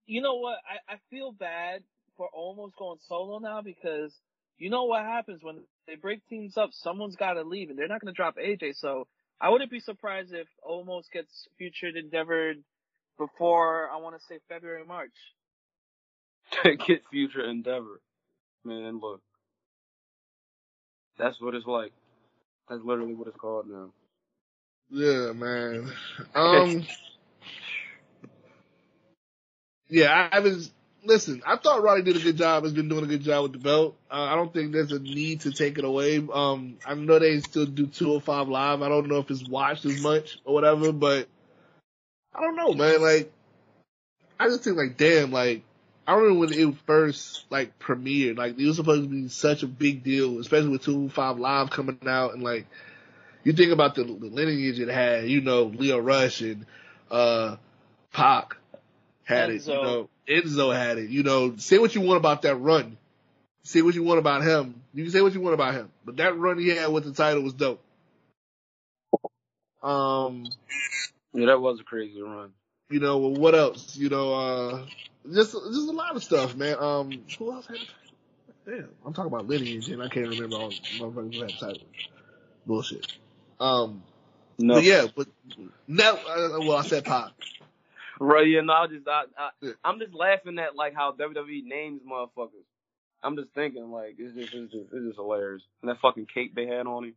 you know what? I, I feel bad for Omos going solo now because you know what happens when they break teams up, someone's gotta leave and they're not gonna drop AJ, so I wouldn't be surprised if Omos gets featured endeavored before I wanna say February, March. (laughs) Get future endeavor. Man, look. That's what it's like. That's literally what it's called now. Yeah, man. (laughs) Um. yeah, I was. Listen, I thought Roddy did a good job. Has been doing a good job with the belt. Uh, I don't think there's a need to take it away. Um, I know they still do 205 live. I don't know if it's watched as much or whatever, but I don't know, man. Like, I just think like, damn, like, I remember when it first like premiered. Like, it was supposed to be such a big deal, especially with 205 live coming out and like you think about the, the lineage it had, you know, Lio Rush and uh Pac had it, you know, Enzo had it, you know, say what you want about that run. Say what you want about him. You can say what you want about him. But that run he had with the title was dope. Um, Yeah, that was a crazy run. you know, well, what else? You know, uh just just a lot of stuff, man. Um who else had? Damn, I'm talking about lineage and I can't remember all motherfuckers who had the title. Bullshit. Um No. But yeah, but no. Uh, well, I said pop. Right, yeah, no, I just, I, I, Yeah. I'm just laughing at like how WWE names motherfuckers. I'm just thinking like it's just, it's just, it's just hilarious. And that fucking cape they had on him.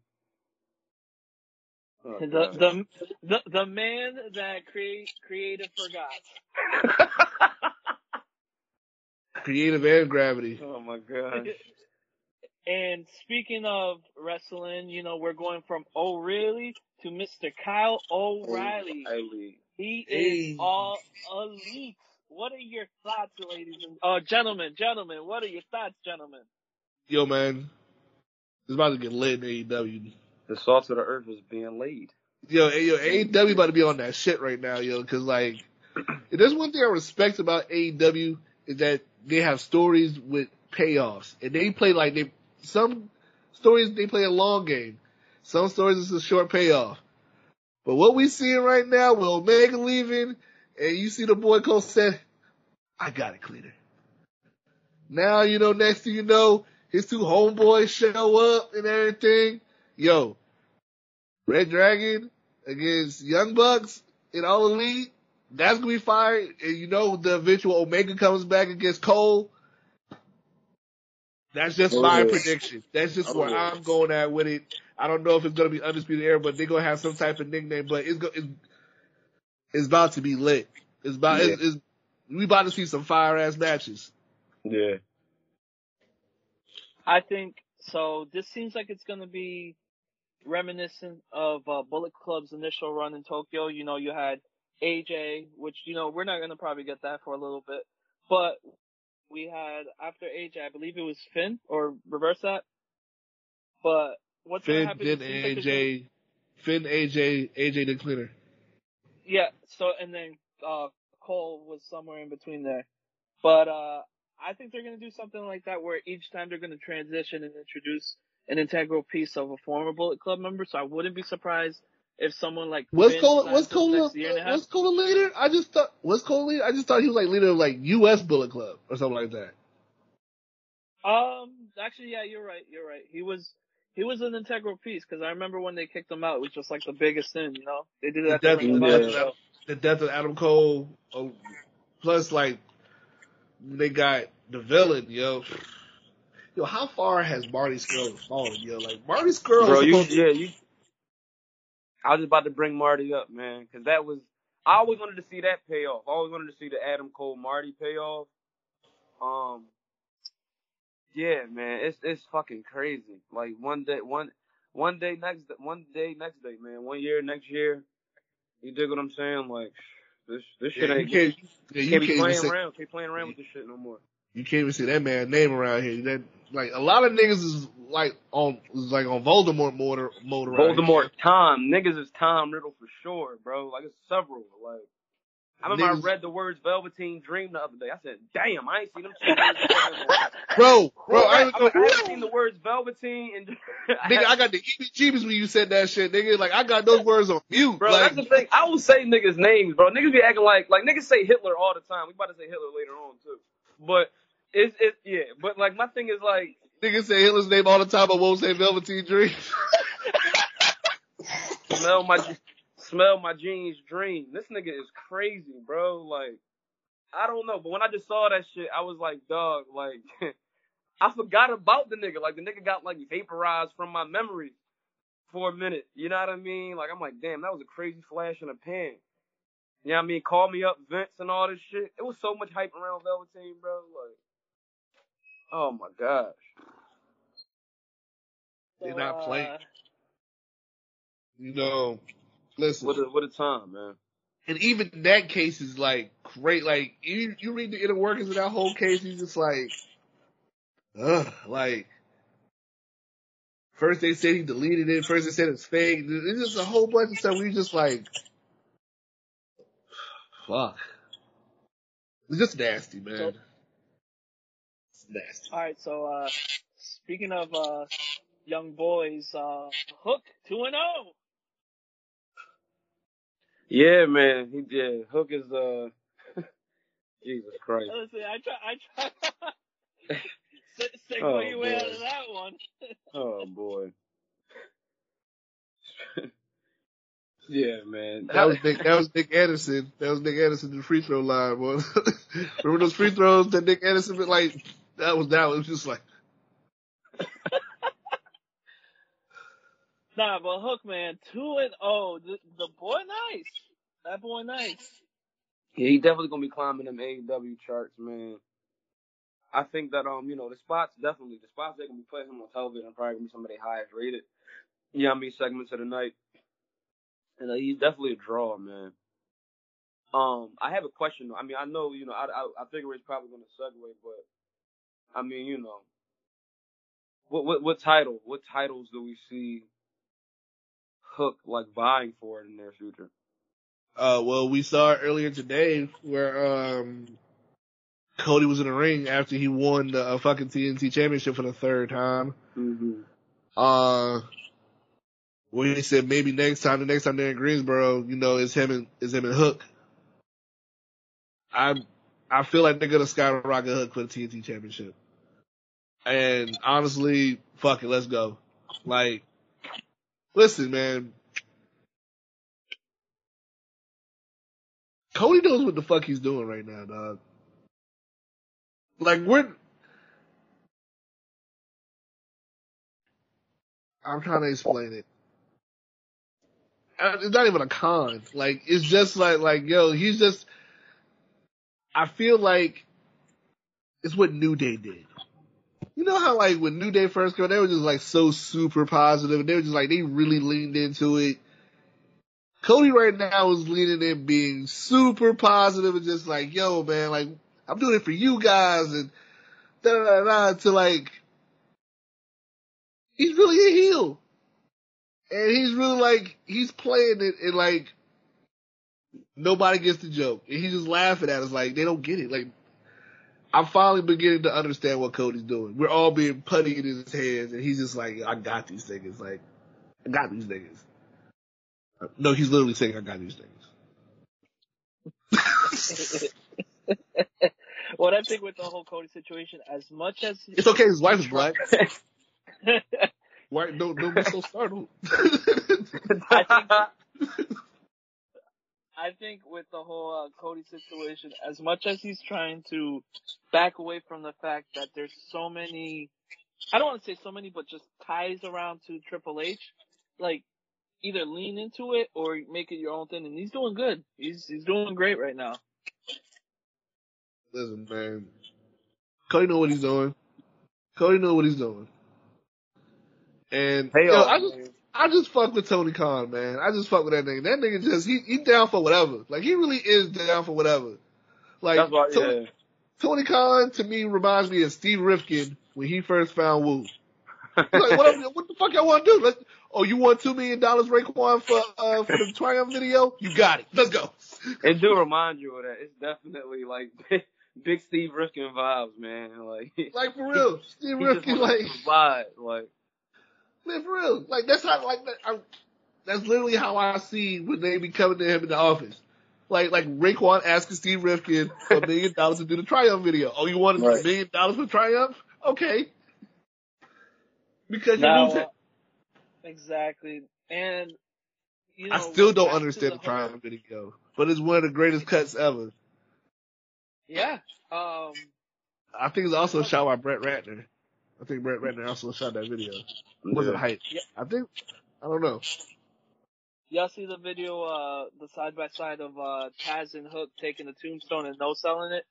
Oh, The, the the the man that create creative forgot. (laughs) Creative and gravity. oh my god. (laughs) And speaking of wrestling, you know, we're going from Oh Really to Mr. Kyle oh, O'Reilly. O'Reilly. He Hey. is all elite. What are your thoughts, ladies and uh, gentlemen, gentlemen? What are your thoughts, gentlemen? Yo, man, it's about to get lit in AEW. The salt of the earth is being laid. Yo, hey, yo, AEW about to be on that shit right now, yo, because like, if (clears throat) there's one thing I respect about AEW is that they have stories with payoffs, and they play like they some stories they play a long game, some stories it's a short payoff. But what we seeing right now with Omega leaving, and you see the boy Cole said, "I got it, cleaner." Now you know, next thing you know, his two homeboys show up and everything. Yo, Red Dragon against Young Bucks in All Elite. That's gonna be fire. And you know the eventual Omega comes back against Cole. That's just Oh, my yeah. prediction. That's just Oh, where yeah. I'm going at with it. I don't know if it's gonna be undisputed era, but they're gonna have some type of nickname. But it's go, it's, it's about to be lit. It's about it's, it's, we about to see some fire ass matches. Yeah. I think so. This seems like it's going to be reminiscent of uh, Bullet Club's initial run in Tokyo. You know, you had AJ, which you know we're not gonna probably get that for a little bit, but we had after AJ, I believe it was Finn or reverse that. But what's Finn, happen? Finn, like AJ, Finn, AJ, AJ the cleaner. Yeah. So and then uh Cole was somewhere in between there. But uh I think they're gonna do something like that where each time they're gonna transition and introduce an integral piece of a former Bullet Club member. So I wouldn't be surprised if someone like What's Finn Cole? what's Cole, a, what's Cole the leader? I just thought. What's Cole leader? I just thought he was like leader of like U.S. Bullet Club or something like that. Um, actually, yeah, you're right. You're right. He was he was an integral piece because I remember when they kicked him out, it was just like the biggest thing. You know, they did that. to The death, back, the death of, the death of Adam Cole. Oh, plus, like they got the villain, yo. Yo, how far has Marty Scurll fallen, yo? Like Marty Scurll, Bro, is you to- yeah you. I was about to bring Marty up, man, because that was I always wanted to see that payoff. I always wanted to see the Adam Cole Marty payoff. Um, yeah, man, it's it's fucking crazy. Like one day, one one day next one day next day, man. One year next year. You dig what I'm saying? Like this this yeah, shit you ain't can't, yeah, you can't be can't even playing say, around. Can't playing around with this shit no more. you can't even see that man name around here. That like a lot of niggas is like on is like on Voldemort mode mode around Voldemort Here. Tom. Niggas is Tom Riddle for sure, bro. Like it's several. Like I remember Niggas- I read the words Velveteen Dream the other day. I said, damn, I ain't seen them shit. (laughs) Bro, bro, I, I, I haven't seen the words Velveteen and (laughs) nigga, I got the heebie-jeebies when you said that shit, nigga. Like I got those words on mute. Bro, like, that's the thing. I will say niggas' names, bro. Niggas be acting like like niggas say Hitler all the time. We about to say Hitler later on too. But it's it yeah. But like my thing is like niggas say Hitler's name all the time, but won't say Velveteen Dream. (laughs) smell my smell my jeans dream. This nigga is crazy, bro. Like I don't know, but when I just saw that shit, I was like, dog, like (laughs) I forgot about the nigga. Like the nigga got like vaporized from my memory for a minute. You know what I mean? Like I'm like, damn, that was a crazy flash in a pan. You know what I mean? Call me up, Vince, and all this shit. It was so much hype around Velveteen, bro. Like, oh my gosh. They're So, not playing. uh, You know, listen. What a what a time, man. and even that case is like great. Like you, you read the inner workings of that whole case, you just like, ugh, like. First they said he deleted it. First they said it's fake. It's just a whole bunch of stuff. We just like, fuck. It's just nasty, man. So- It's nasty. all right. So uh, speaking of uh, young boys, uh, Hook two and oh. zero. Yeah, man. He did. Hook is uh (laughs) Jesus Christ. Listen, I try, I try. (laughs) Se- Segue Oh, your way out boy. of that one. (laughs) Oh boy. yeah, man. That was Nick. That was Nick Anderson. That was Nick Anderson in the free throw line. Boy. Remember those free throws that Nick Anderson been like? That was that. It was just like Nah, but Hook man, two and oh, the, the boy nice. That boy nice. Yeah, he definitely gonna be climbing them AEW charts, man. I think that um, you know, the spots definitely the spots they're gonna be putting him on television probably gonna be some of their highest rated. You know I mean, segments of the night. And uh, he's definitely a draw, man. Um, I have a question though. I mean, I know, you know, I I, I figure it's probably gonna segue, but I mean, you know, what what what title? What titles do we see Hook like vying for it in the near future? Uh, well, we saw earlier today where um, Cody was in the ring after he won the uh, fucking TNT championship for the third time. Mm-hmm. Uh, where he said maybe next time, the next time they're in Greensboro, you know, it's him and it's him and Hook. I I feel like they're gonna skyrocket Hook for the TNT championship. And honestly, fuck it, let's go. Like, listen, man. Cody knows what the fuck he's doing right now, dog. Like we're I'm trying to explain it. Uh, It's not even a con. Like it's just like like yo, he's just. I feel like it's what New Day did. You know how like when New Day first came, they were just like so super positive, and they were just like they really leaned into it. Cody right now is leaning in, being super positive, and just like, yo, man, like I'm doing it for you guys, and da da da. To like, he's really a heel, and he's really like he's playing it, and like nobody gets the joke, and he's just laughing at us like they don't get it, like. I'm finally beginning to understand what Cody's doing. We're all being putty in his hands, and he's just like, I got these niggas. Like, I got these niggas. No, he's literally saying, I got these niggas. (laughs) what I think with the whole Cody situation, as much as it's okay, his wife is black. (laughs) Why, don't, don't be so startled. (laughs) I think I think with the whole uh, Cody situation, as much as he's trying to back away from the fact that there's so many, I don't want to say so many, but just ties around to Triple H, like either lean into it or make it your own thing. And he's doing good. He's he's doing great right now. Listen, man. Cody know what he's doing. Cody know what he's doing. And Hey, yo, uh, I just I just fuck with Tony Khan, man. I just fuck with that nigga. That nigga just he he down for whatever. Like he really is down for whatever. Like Tony, yeah. Tony Khan to me reminds me of Steve Rifkind when he first found Wu. He's (laughs) like, what, what the fuck y'all want to do? Let's, oh, you want two million dollars, Raekwon, for uh for the Triumph video? You got it. Let's go. It do remind you of that. It's definitely like big, (laughs) big Steve Rifkind vibes, man. Like, (laughs) Like for real, Steve Rifkind, like. provide. Like, Man, for real. Like that's how like that, I, that's literally how I see when they be coming to him in the office. Like like Raekwon asking Steve Rifkind for a million dollars to do the Triumph video. Oh, you want a Right. million dollars for Triumph? Okay. Because Now, you lose uh, exactly, and you know, I still don't understand the, whole- Triumph video, but it's one of the greatest cuts ever. Yeah. Um. I think it's also shot by Brett Ratner. I think Brett Ratner also shot that video. Was it hype? Yeah. I think. I don't know. Y'all see the video, uh, the side by side of uh Taz and Hook taking the tombstone and no selling it?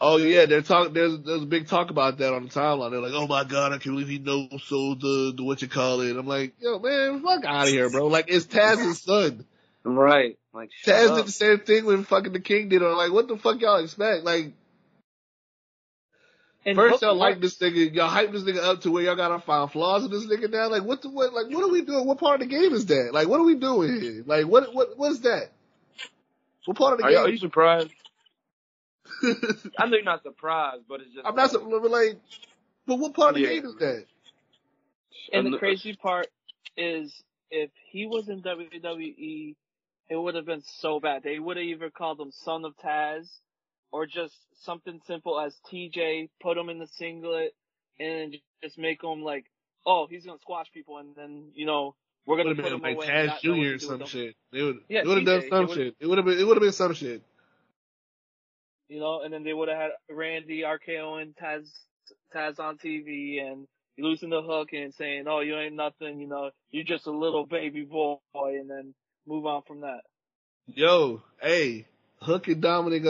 Oh yeah, they're talk. There's there's a big talk about that on the timeline. They're like, oh my god, I can't believe he no sold the the what you call it. I'm like, yo man, fuck out of here, bro. Like it's Taz's son. right. Like, Taz up. did the same thing when fucking the King did. I'm like, what the fuck y'all expect? Like And first y'all like this nigga, y'all hype this nigga up to where y'all gotta find flaws in this nigga now. Like what the what? Like what are we doing? What part of the game is that? Like what are we doing here? Like what what what's that? What part of the Are you, are you surprised? (laughs) I know you're not surprised, but it's just. I'm not so- like, but what part of the game is that? And the crazy part is, if he was in WWE, it would have been so bad. They would have either called him Son of Taz, or just something simple as TJ, put him in the singlet, and just make him like, oh, he's gonna squash people, and then you know we're gonna have put him like away. Taz not know what Jr. or some shit. They would. Yeah, it would have done some it shit. It would have been. It would have been some shit. you know, and then they would have had Randy, RKO, and Taz, Taz on TV, and losing the hook and saying, "Oh, you ain't nothing," you know, you're just a little baby boy, and then move on from that. Yo, hey, Hook and Dominic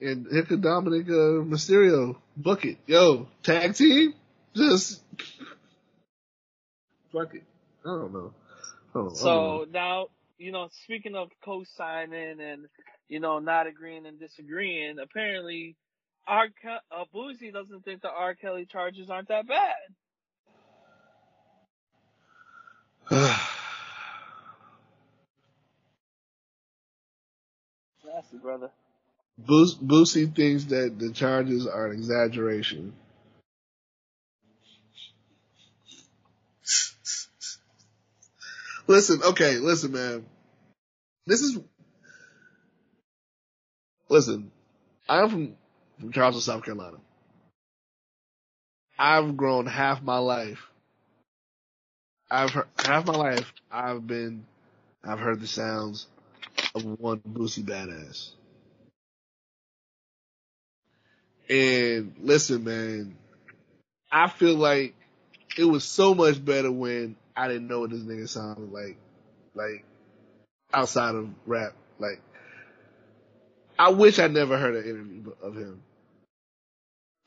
and Hook and Dominic uh, Mysterio, book it. Yo, tag team, just fuck it. I don't know. I don't, don't know. So now, you know, speaking of co-signing and you know not agreeing and disagreeing, apparently, R. Ke- uh, Boosie doesn't think the R. Kelly charges aren't that bad. (sighs) Nasty brother. Boos- Boosie thinks that the charges are an exaggeration. listen, okay, listen, man. This is listen. I'm from from Charleston, South Carolina. I've grown half my life. I've heard, half my life. I've been. I've heard the sounds of one Boosie Badazz. And listen, man, I feel like it was so much better when I didn't know what this nigga sounded like, like outside of rap. Like, I wish I never heard an interview of him.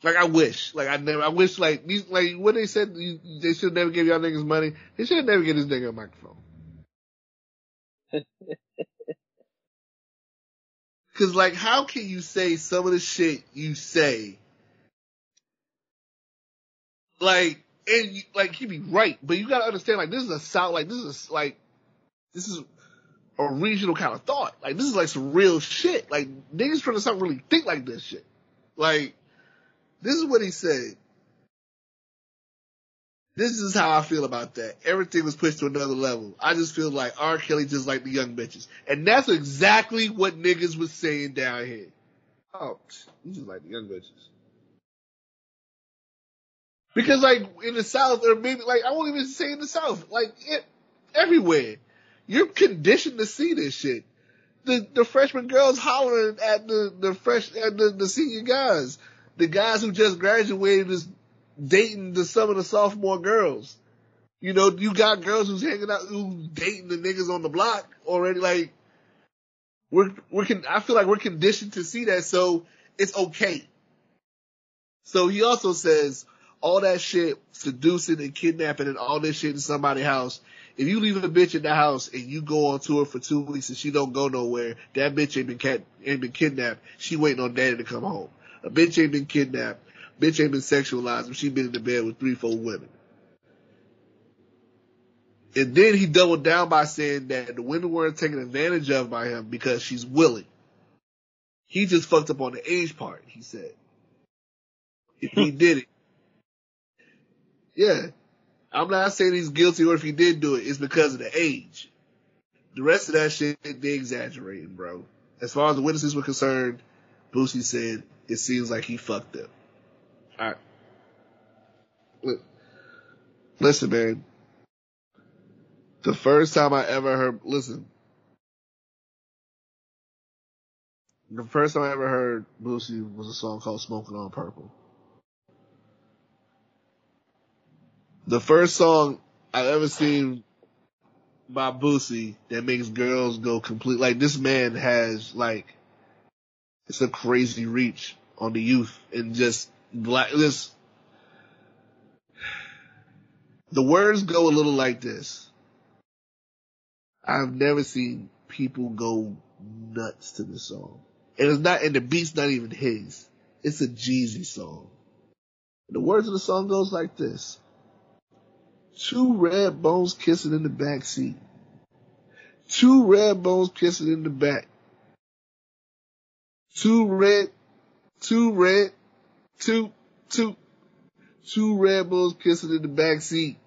Like I wish, like I never, I wish, like these, like what they said, they should never give y'all niggas money. They should never give this nigga a microphone. (laughs) Cause like, how can you say some of the shit you say? Like, and you, like he be right, but you gotta understand, like this is a south, like this is like, this is a regional kind of thought. Like this is like some real shit. Like niggas from the south really think like this shit. Like, this is what he said. This is how I feel about that. Everything was pushed to another level. I just feel like R. Kelly just like the young bitches. And that's exactly what niggas was saying down here. Oh, you just like the young bitches. Because like in the South, or maybe like I won't even say in the South, like it, everywhere, you're conditioned to see this shit. The the freshman girls hollering at the the fresh at the, the senior guys, the guys who just graduated is dating the some of the sophomore girls. You know, you got girls who's hanging out, who's dating the niggas on the block already. Like, we're, we're, con- I feel like we're conditioned to see that, so it's okay. So he also says, all that shit, seducing and kidnapping and all this shit in somebody's house, if you leave a bitch in the house and you go on tour for two weeks and she don't go nowhere, that bitch ain't been cat, ain't been kidnapped. She waiting on daddy to come home. A bitch ain't been kidnapped. Bitch ain't been sexualized, but she been in the bed with three, four women. And then he doubled down by saying that the women weren't taken advantage of by him because she's willing. He just fucked up on the age part, he said. If he (laughs) did it. Yeah. I'm not saying he's guilty or if he did do it, it's because of the age. The rest of that shit, they exaggerating, bro. As far as the witnesses were concerned, Boosie said it seems like he fucked them. Listen, man. The first time I ever heard, listen. The first time I ever heard Boosie was a song called Smoking on Purple. The first song I've ever seen by Boosie that makes girls go complete, like this man has like, it's a crazy reach on the youth and just black, this, the words go a little like this. I've never seen people go nuts to this song. And it's not, and the beat's not even his. It's a Jeezy song. And the words of the song goes like this. Two red bones kissing in the back seat. Two red bones kissing in the back. Two red, two red, two, two, two red bulls kissing in the back seat.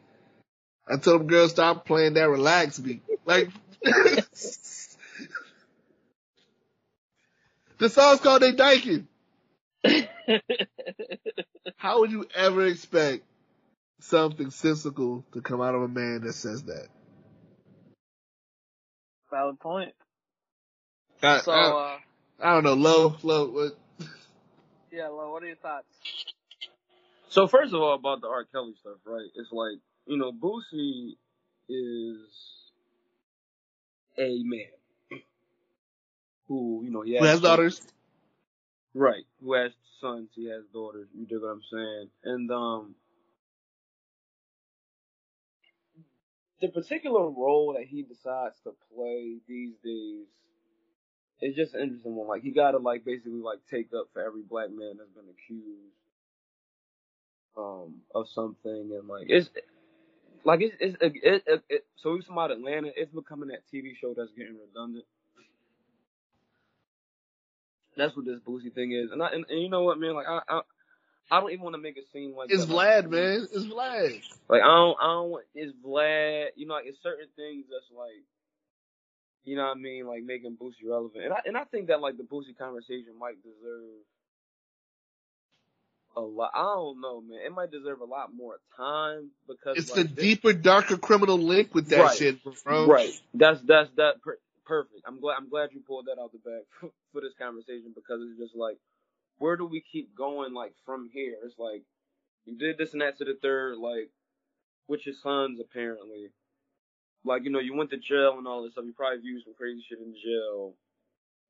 I told them girls stop playing that relax beat. Like, (laughs) the song's called They Dyking. (laughs) How would you ever expect something sensical to come out of a man that says that? Valid point. I, So, I, uh, I don't know, low, low, what? Yeah, Lo, what are your thoughts? So first of all, about the R. Kelly stuff, right? It's like you know, Boosie is a man (clears throat) who you know he has, Who has daughters? right? Who has sons? He has daughters. You dig what I'm saying? And um, the particular role that he decides to play these days is just an interesting one. Like he got to like basically like take up for every black man that's been accused um of something, and like it's like it's it's it, it, it, so we talking about Atlanta. It's becoming that TV show that's getting redundant. That's what this Boosie thing is, and I and, and you know what, man? Like I I, I don't even want to make it seem like It's that, like, Vlad, man. It's Vlad. Like I don't I don't want it's Vlad. You know, like it's certain things that's like. You know what I mean? Like making Boosie relevant, and I and I think that like the Boosie conversation might deserve a lot. I don't know, man. It might deserve a lot more time because It's like, the deeper, darker criminal link with that Right. shit, bro. Right. That's that's that per- perfect. I'm glad I'm glad you pulled that out the bag for, (laughs) for this conversation because it's just like where do we keep going like from here? It's like you did this and that to the third, like with your sons apparently. Like, you know, you went to jail and all this stuff. You probably viewed some crazy shit in jail.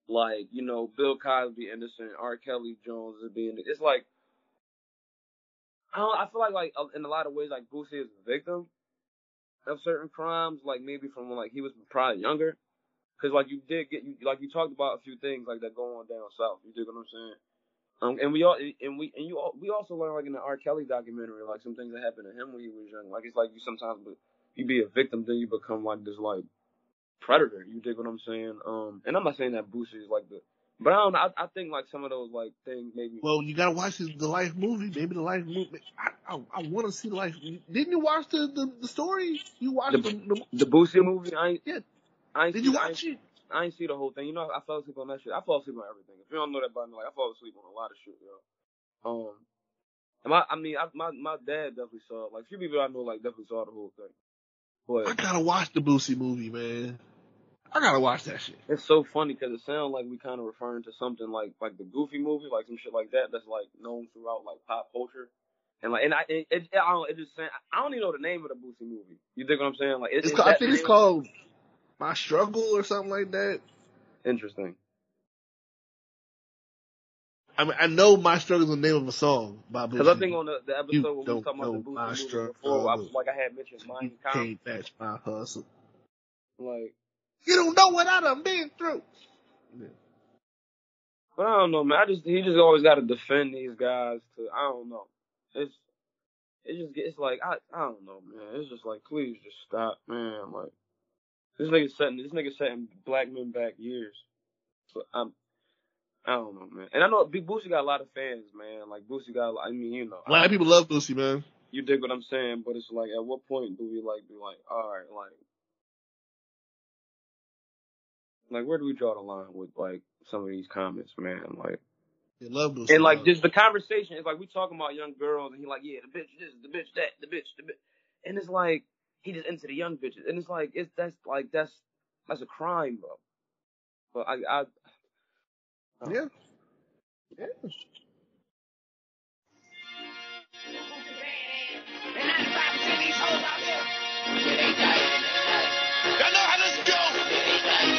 Like, you know, Bill Cosby innocent, R. Kelly Jones is being it's like I don't. I feel like like uh, in a lot of ways like Boosie is a victim of certain crimes, like maybe from when like he was probably younger. Cause like you did get you like you talked about a few things like that going on down south. You dig what I'm saying? Um, and we all and we and you all, we also learned like in the R. Kelly documentary like some things that happened to him when he was young. Like it's like you sometimes you be a victim, then you become like this like predator. You dig what I'm saying? Um, and I'm not saying that Boosie is like the, but I don't know. I, I think like some of those like things maybe. Well, you gotta watch the, the Life movie. Maybe the Life movie. I I, I want to see the Life. Didn't you watch the the, the story? You watched The- the, the, the Boosie movie, I ain't. Yeah. I ain't Did see, you I watch ain't, it? I ain't see the whole thing. You know, I fell asleep on that shit. I fall asleep on everything. If you don't know that about me, like I fall asleep on a lot of shit, yo. Um, and my, I mean, I, my my dad definitely saw it. Like few people I know, like definitely saw the whole thing. I gotta watch the Boosie movie, man. I gotta watch that shit. it's so funny because it sounds like we kind of referring to something like like the Goofy movie, like some shit like that. That's like known throughout like pop culture. And like, and I, it, it, I don't, it just, I don't even know the name of the Boosie movie. You think what I'm saying? Like, it, It's is called, I think it's called My Struggle or something like that. Interesting. I mean, I know My Struggle is the name of a song by. Because I think on the, the You episode when we was talking about the Boosie movie before, I, like I had mentioned you can't match my hustle. Like, You don't know what I done been through. but I don't know, man. I just he just always got to defend these guys. To I don't know. It's it just gets like I I don't know, man. It's just like please just stop, man. Like this nigga setting this nigga setting black men back years. So I'm. I don't know, man. And I know Big Boosie got a lot of fans, man. Like Boosie got, I mean, you know, A lot of people love Boosie, man. you dig what I'm saying, but it's like, at what point do we like be like, all right, like, like where do we draw the line with like some of these comments, man? Like, They love Boosie. and like just the conversation is like we talking about young girls, and he like, yeah, the bitch this, the bitch that, the bitch, the bitch, and it's like he just into the young bitches, and it's like it's that's like that's that's a crime, bro. But I, I, I don't Yeah. Yeah. Y'all know how this go.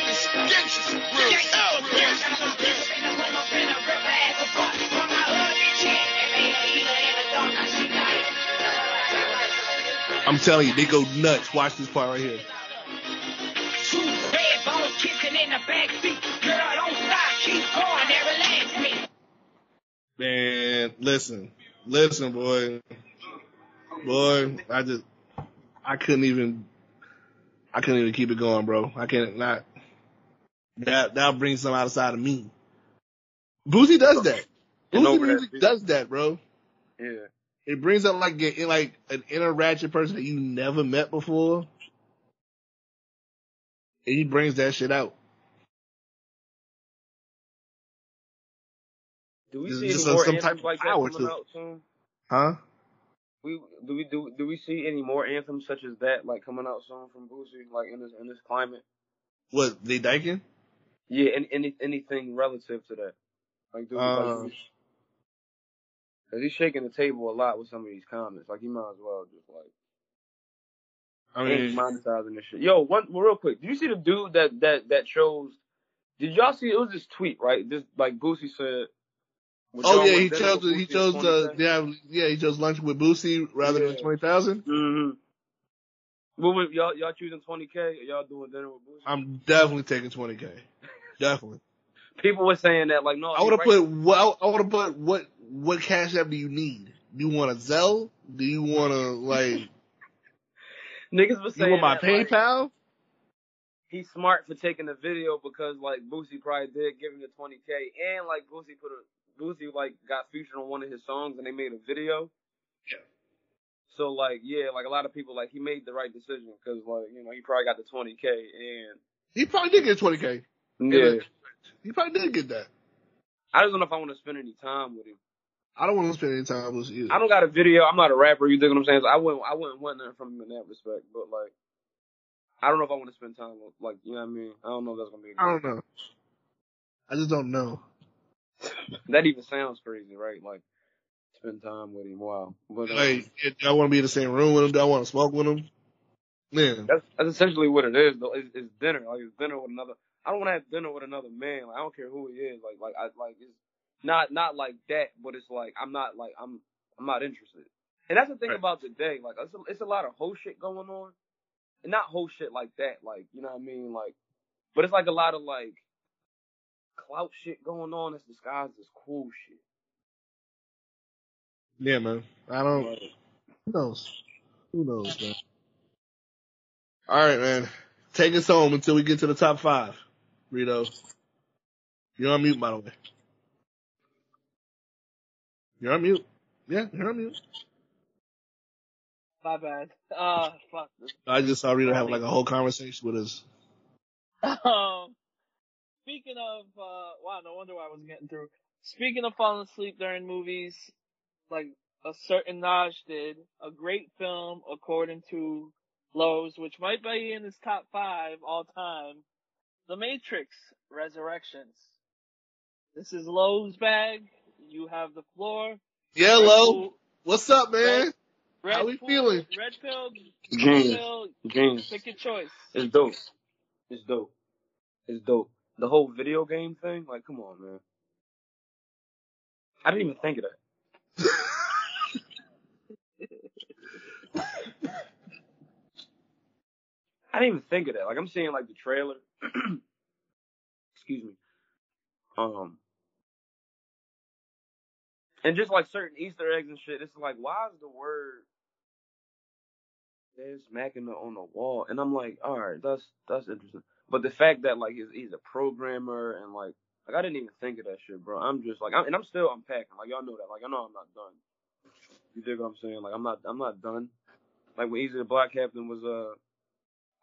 It's gangsters, real hell gangsters. I'm telling you, they go nuts. Watch this part right here. Man, listen, listen, boy, boy. I just, I couldn't even, I couldn't even keep it going, bro. I can't not. That that brings some outside of me. Boosie does that. And Boosie over that, music too. does that, bro. yeah. It brings up like a, like an inner ratchet person that you never met before, and he brings that shit out. Do we see just any more some anthems like that coming to out soon? Huh? We do we do do we see any more anthems such as that like coming out soon from Boosie like in this in this climate? What they dyking? Yeah, and any anything relative to that? Like, do, like, Uh, do we- Cause he's shaking the table a lot with some of these comments. Like he might as well just like I mean, monetizing this shit. Yo, one well, real quick. Did you see the dude that that that chose? Did y'all see? It was this tweet, right? This like Boosie said. Would oh yeah, he chose with he chose uh, yeah yeah he chose lunch with Boosie rather than Yeah. twenty thousand. Mm-hmm. Well, y'all y'all choosing 20k? Or y'all doing dinner with Boosie? I'm definitely taking twenty k. Definitely. People were saying that like no. I he would have right. put what I would have put what what cash app do you need? Do you want a Zelle? Do you want to like (laughs) niggas was saying. you want my that, like, PayPal? he's smart for taking the video because like Boosie probably did give him the 20k and like Boosie put a Boosie like got featured on one of his songs and they made a video. Yeah. So like yeah, like a lot of people like he made the right decision because like you know he probably got the 20k and He probably did get twenty k. yeah. He probably did get that. I just don't know if I want to spend any time with him. I don't want to spend any time with either. I don't got a video. I'm not a rapper. You dig what I'm saying? So I wouldn't. I wouldn't want nothing from him in that respect. But like, I don't know if I want to spend time with like you know what I mean. I don't know if that's gonna be. I don't know. I just don't know. (laughs) That even sounds crazy, right? Like spend time with him. Wow. But uh, Like, do I want to be in the same room with him? Do I want to smoke with him? Man, that's that's essentially what it is. Though it's, it's dinner. Like it's dinner with another. I don't want to have dinner with another man. Like I don't care who he is. Like like I like it's not not like that. But it's like I'm not like I'm I'm not interested. And that's the thing Right. about today. Like, it's a, it's a lot of whole shit going on, and not whole shit like that. Like, you know what I mean? Like, but it's like a lot of like clout shit going on that's disguised as cool shit. Yeah, man. I don't. Like, Who knows? Who knows, man? All right, man. Take us home until we get to the top five. Rito. You're on mute, by the way. You're on mute. Yeah, you're on mute. My bad. Uh, fuck. I just saw Rito have like a whole conversation with us. (laughs) Um, speaking of, uh, wow, no wonder why I wasn't getting through. Speaking of falling asleep during movies, like a certain Naj did, a great film according to Lowe's, which might be in his top five all time, The Matrix Resurrections. This is Lowe's bag. You have the floor. Yeah, Red Lo. Bull- What's up, man? Red How we pill- feeling? Red pill, blue Genius. pill, Genius. pick your choice. It's dope. It's dope. It's dope. The whole video game thing, like, come on, man. I didn't even think of that. I didn't even think of that. Like, I'm seeing like the trailer. (clears throat) Excuse me. Um. And just like certain Easter eggs and shit, it's like, why is the word they're smacking it on the wall? And I'm like, all right, that's that's interesting. But the fact that like he's he's a programmer and like like I didn't even think of that shit, bro. I'm just like, I'm, and I'm still unpacking. Like y'all know that. Like I know I'm not done. You dig what I'm saying? Like I'm not I'm not done. Like when Easy the Black Captain was uh,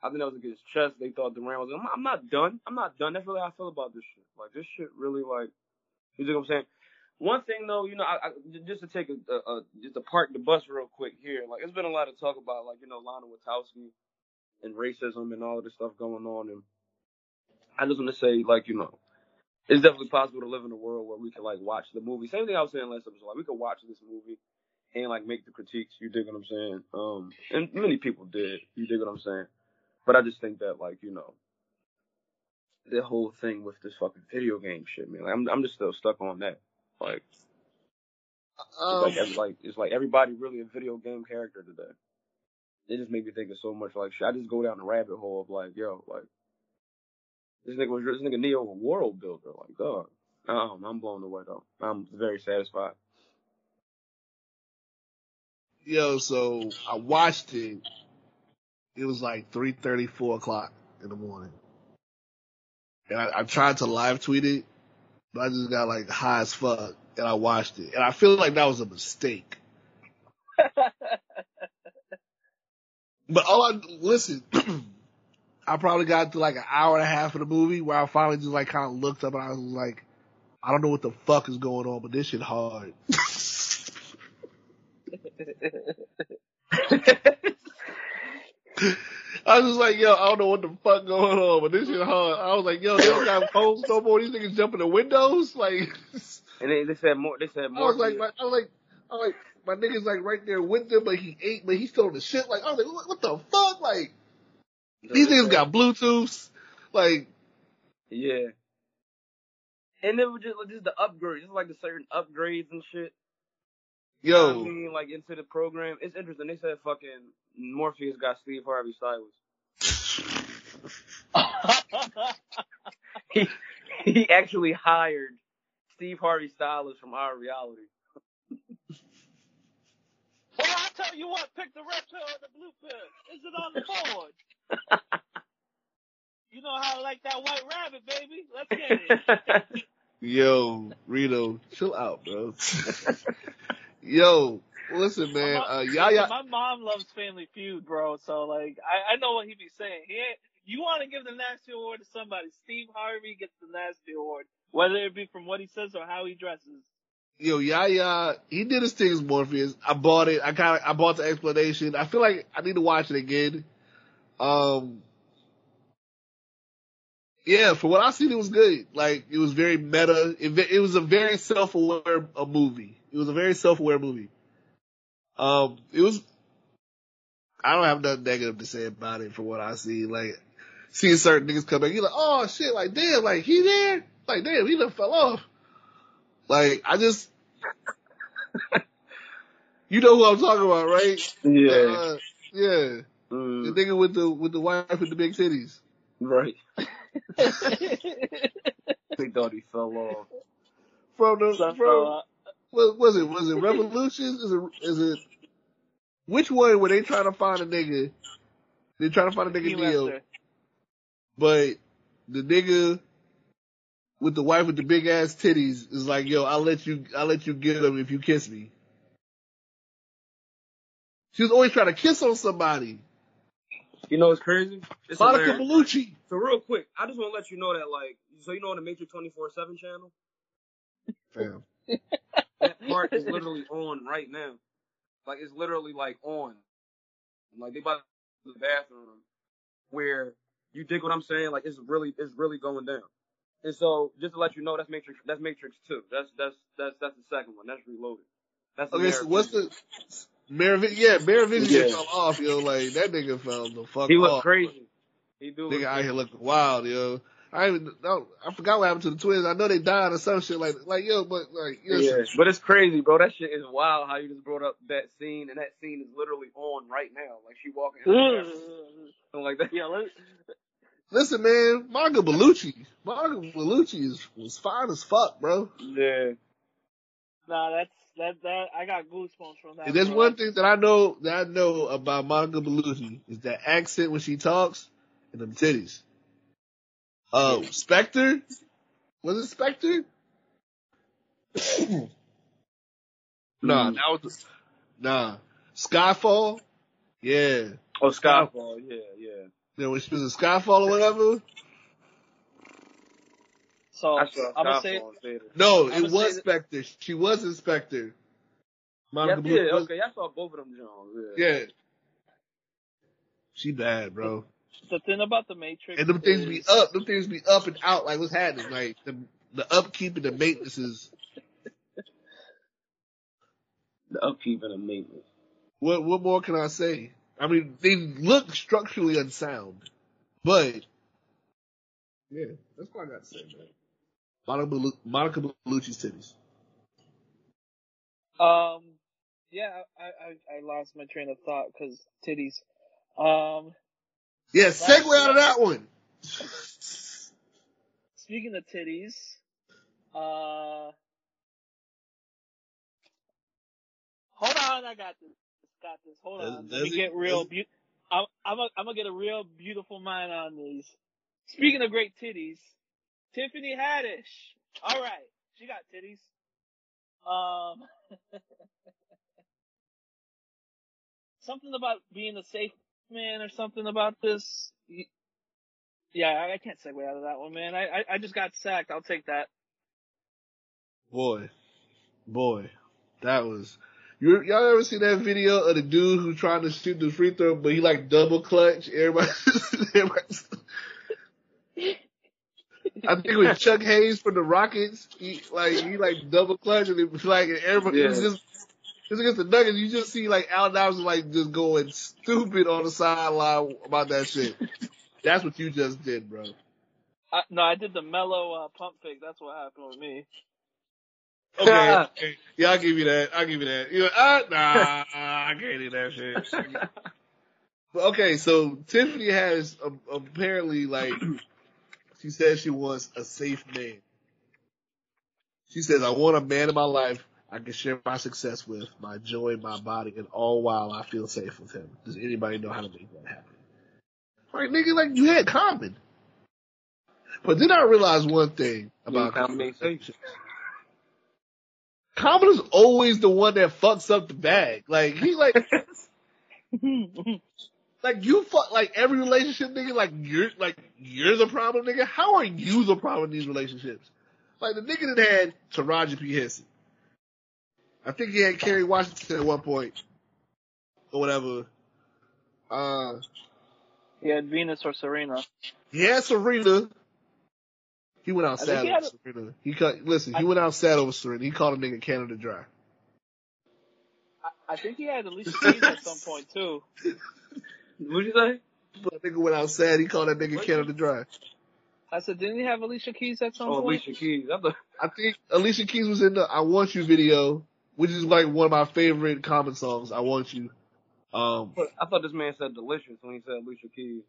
I think that was against chess. They thought Durant was. I'm, I'm not done. I'm not done. That's really how I feel about this shit. Like this shit really like. You dig what I'm saying? One thing though, you know, I, I just to take a, a, a just to park the bus real quick here. Like, it's been a lot of talk about like you know Lana Wachowski and racism and all of this stuff going on, and I just want to say like you know, it's definitely possible to live in a world where we can like watch the movie. Same thing I was saying last episode. Like we could watch this movie and like make the critiques. You dig what I'm saying? Um, and many people did. You dig what I'm saying? But I just think that like you know. The whole thing with this fucking video game shit, man. Like, I'm I'm just still stuck on that. Like, it's Um, like, every, like it's like everybody really a video game character today. It just made me think of so much like shit. I just go down the rabbit hole of like, yo, like this nigga was this nigga Neo a world builder. Like, dog. Um, I'm blown away though. I'm very satisfied. yo, so I watched it. It was like three thirty, four o'clock in the morning. And I, I tried to live tweet it, but I just got like high as fuck and I watched it. And I feel like that was a mistake. (laughs) But all I, listen, (clears throat) I probably got to like an hour and a half of the movie where I finally just like kind of looked up and I was like, I don't know what the fuck is going on, but this shit hard. (laughs) I was just like, yo, I don't know what the fuck going on, but this shit hard. I was like, yo, they don't got phones no more. These niggas jumping the windows. Like, (laughs) And they, they said more. They said more. I was like, I was like, I was like, my nigga's like right there with them, but he ate, but he's still on the shit. Like, I was like, what, what the fuck? Like, these niggas got Bluetooths. Like, Yeah. And then just just the upgrades, just like the certain upgrades and shit. You know I yo, mean, like into the program. It's interesting. They said fucking Morpheus got Steve Harvey Styles. (laughs) (laughs) He he actually hired Steve Harvey Styles from our reality. (laughs) Tell you what, pick the red pill or the blue pill. Is it on the board? (laughs) you know how I like that white rabbit, baby. Let's get it. (laughs) yo, Rito, chill out, bro. yo, listen, man, My uh, mom- Yaya, My mom loves Family Feud, bro. So like, I, I know what he be saying. He you want to give the nasty award to somebody? Steve Harvey gets the nasty award, whether it be from what he says or how he dresses. Yo, Yaya, he did his thing as Morpheus. I bought it. I kind of, I bought the explanation. I feel like I need to watch it again. Um, yeah, for what I seen, it was good. Like, it was very meta. It, it was a very self-aware uh, movie. It was a very self-aware movie. Um, it was, I don't have nothing negative to say about it for what I see. Like, seeing certain niggas come back, you're like, oh shit, like damn, like he there? Like damn, he done fell off. Like, I just, You know who I'm talking about, right? Yeah. Uh, yeah. The Mm, nigga with the with the wife with the big titties. right. They thought he fell off. From the So, from what was it? Was it Revolutions? Is it is it which one were they trying to find a nigga? They trying to find a nigga deal, but the nigga with the wife with the big ass titties is like, yo, I'll let you, I'll let you get them if you kiss me. She was always trying to kiss on somebody. You know what's crazy? It's Monica hilarious. Bellucci. So real quick, I just want to let you know that like, so you know on the Matrix 24/7 channel, Fam. that part is literally on right now. Like it's literally like on. Like they about to go the bathroom where you dig what I'm saying? Like it's really it's really going down. And so just to let you know that's Matrix that's Matrix two. That's that's that's that's the second one. That's reloaded. That's Okay, so what's the Merovingian? Yeah, Merovingian Yeah. fell off, yo. Like that nigga fell the fuck off. He off. looked crazy. He do Nigga out here looking wild, yo. I even no, I forgot what happened to the twins. I know they died or some shit like like yo, but like Yeah, listen, but it's crazy, bro. That shit is wild. How you just brought up that scene, and that scene is literally on right now. Like she walking, in the mm. something like that. yeah, let, listen, man, Monica Bellucci, Monica Bellucci is was fine as fuck, bro. Yeah, nah, that's that that I got goosebumps from that. If there's bro. one thing that I know that I know about Monica Bellucci is that accent when she talks and them titties. Uh, Spectre, was it Spectre? (coughs) nah, Mm. that was nah. Skyfall, yeah. Oh, Skyfall. Yeah. Yeah, when she was in Skyfall or whatever. So I saw I'm gonna say. No, I'ma it was that- Spectre. She was in Spectre. Yeah, Monica yeah, Bellucci okay. I saw both of them Jones. Yeah. yeah. She bad, bro. the thing about the Matrix And them things is, be up. Them things be up and out. Like what's happening? Like the the upkeep and the maintenance is (laughs) The upkeep and the maintenance. what what more can I say? I mean, they look structurally unsound, but yeah, that's what I got to say, man. Monica, Bellu- Monica Bellucci's titties. Um, yeah, I, I, I lost my train of thought because titties. Um, Yeah, segue out of that one. speaking of titties, uh, hold on, I got this. Got this. Hold Does- on. Let does me it? get real. Be- I'm, I'm, gonna get a real beautiful mind on these. Speaking of great titties, Tiffany Haddish. All right, she got titties. Um, (laughs) something about being a safe man or something about this. Yeah, I, I can't segue out of that one, man. I, I, I just got sacked. I'll take that. Boy, boy, that was. You, y'all ever see that video of the dude who trying to shoot the free throw, but he like double clutch? Everybody, (laughs) everybody I think it was Chuck Hayes from the Rockets. He like he like double clutch and it was like and everybody it was Yeah. just just against the Nuggets. You just see like Al Iverson like just going stupid on the sideline about that shit. That's what you just did, bro. I, no, I did the mellow uh, pump fake. That's what happened with me. Okay, (laughs) okay. yeah, I'll give you that. I'll give you that. You know, uh, nah, I can't do that shit. (laughs) But okay, so Tiffany has um, apparently like she says she wants a safe man. She says, "I want a man in my life I can share my success with, my joy my body, and all while I feel safe with him." Does anybody know how to make that happen? Like nigga, like you had Common. But then I realized one thing about Common Common. ain't safe. Common is always the one that fucks up the bag. Like he like (laughs) like you fuck like every relationship nigga like you're like you're the problem nigga. How are you the problem in these relationships? Like the nigga that had Taraji P Henson. I think he had Kerry Washington at one point. Or whatever. Uh He had Venus or Serena. he had Serena. He went out I sad he over had Serena. He cut listen, he I- went out sad over Serena. He called a nigga Canada dry. I, I think he had Alicia Keys at some point too. What'd you say? That nigga went out sad, he called that nigga Canada dry. I said, didn't he have Alicia Keys at some Oh, point? Alicia Keys. I I think Alicia Keys was in the I Want You video which is like one of my favorite Common songs. I want you. Um, But I thought this man said delicious when he said Alicia Keys.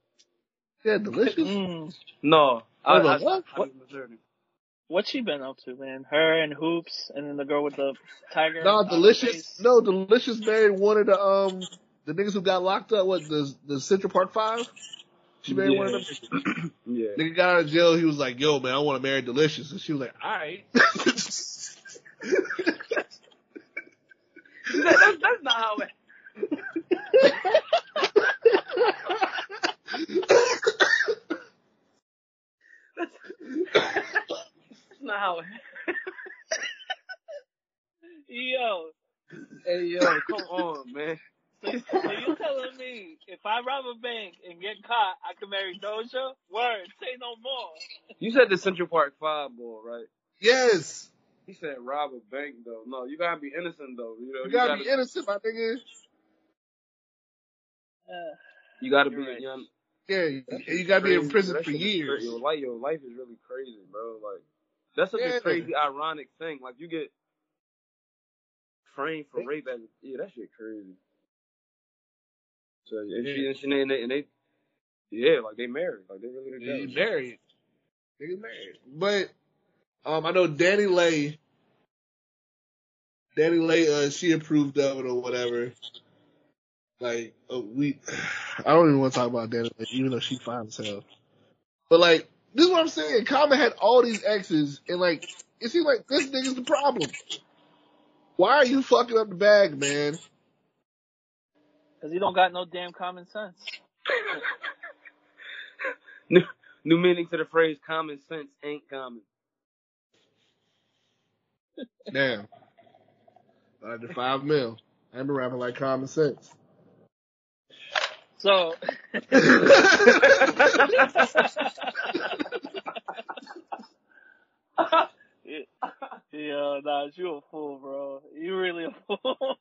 yeah, delicious. Mm. No, I, Hold I, on, what? I, I misheard him. What's she been up to, man? Her and Hoops, and then the girl with the tiger. No, on delicious. face. No, Deelishis married one of the um the niggas who got locked up. What the the Central Park Five? She married one of them. Yeah. (clears throat) Nigga got out of jail. He was like, "Yo, man, I want to marry Deelishis," and she was like, "All right." (laughs) that, that, that's not how it. (laughs) That's not how it. (laughs) Yo, Hey yo, come on, man. so, so you telling me if I rob a bank and get caught, I can marry Doja? Word, say no more. You said the Central Park Five boy, right? yes, He said rob a bank though. No, you gotta be innocent though. You know, you gotta be innocent, my nigga. Uh, You gotta be You're right. young. Yeah, you, you gotta be in prison for years. Your life, your life is really crazy, bro. Like that's such Yeah. a crazy, ironic thing. Like you get framed for rape as yeah, that shit crazy. So and she and she and they, and they yeah, like they married, like they really Yeah, you married. Nigga married. But um, I know Danny Lay. Danny Lay, uh, she approved of it or whatever. Like uh, we, (sighs) I don't even want to talk about Danny even though she fine as hell. But like, this is what I'm saying. Common had all these exes, and like, it seems like this nigga's the problem. Why are you fucking up the bag, man? Cause he don't got no damn common sense. (laughs) New, new meaning to the phrase "common sense ain't common." Damn. I did five mil. I've been rapping like common sense. So, yeah, nah, you a fool, bro. You really a fool.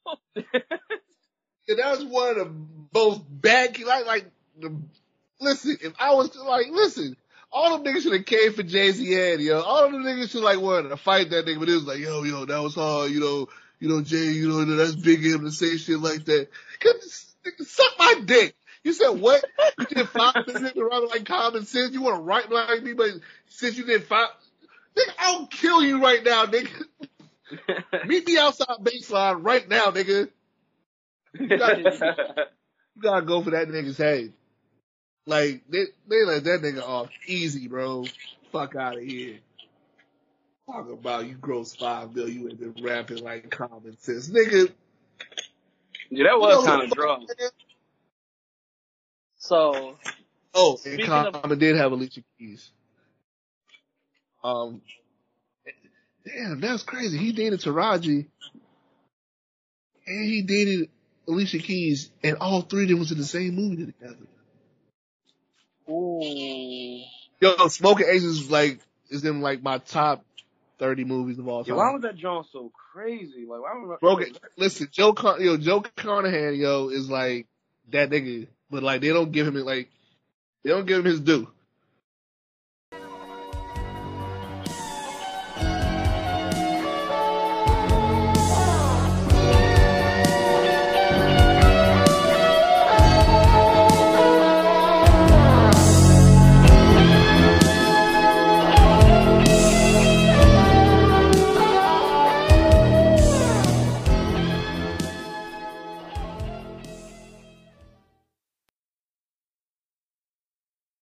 And that was one of the most bad, like, like, the, listen, if I was to, like, listen, all them niggas should have came for Jay Z and, yo. All them niggas should like wanted to fight that nigga, but it was like, yo, yo, that was hard, you know, you know, Jay, you know, that's big of him to say shit like that. Cause, suck my dick. You said what? You did five minutes around like common sense. You want to write like me, but since you did five, nigga, I'll kill you right now, nigga. (laughs) Meet me outside baseline right now, nigga. You gotta, you gotta go for that nigga's head. Like, they, they let that nigga off easy, bro. Fuck out of here. Talk about you gross five mil, you ain't been rapping like common sense. Nigga, yeah, that you was know kind of the so, Oh, and Common of- did have Alicia Keys. Um, damn, that's crazy. He dated Taraji, and he dated Alicia Keys, and all three of them was in the same movie together. ooh. Yo, Smoking Aces is like is in like my top thirty movies of all Yeah, time. why was that John so crazy? Like, why was Bro, listen, Joe Con- yo Joe Carnahan yo is like that nigga, but like they don't give him like they don't give him his due.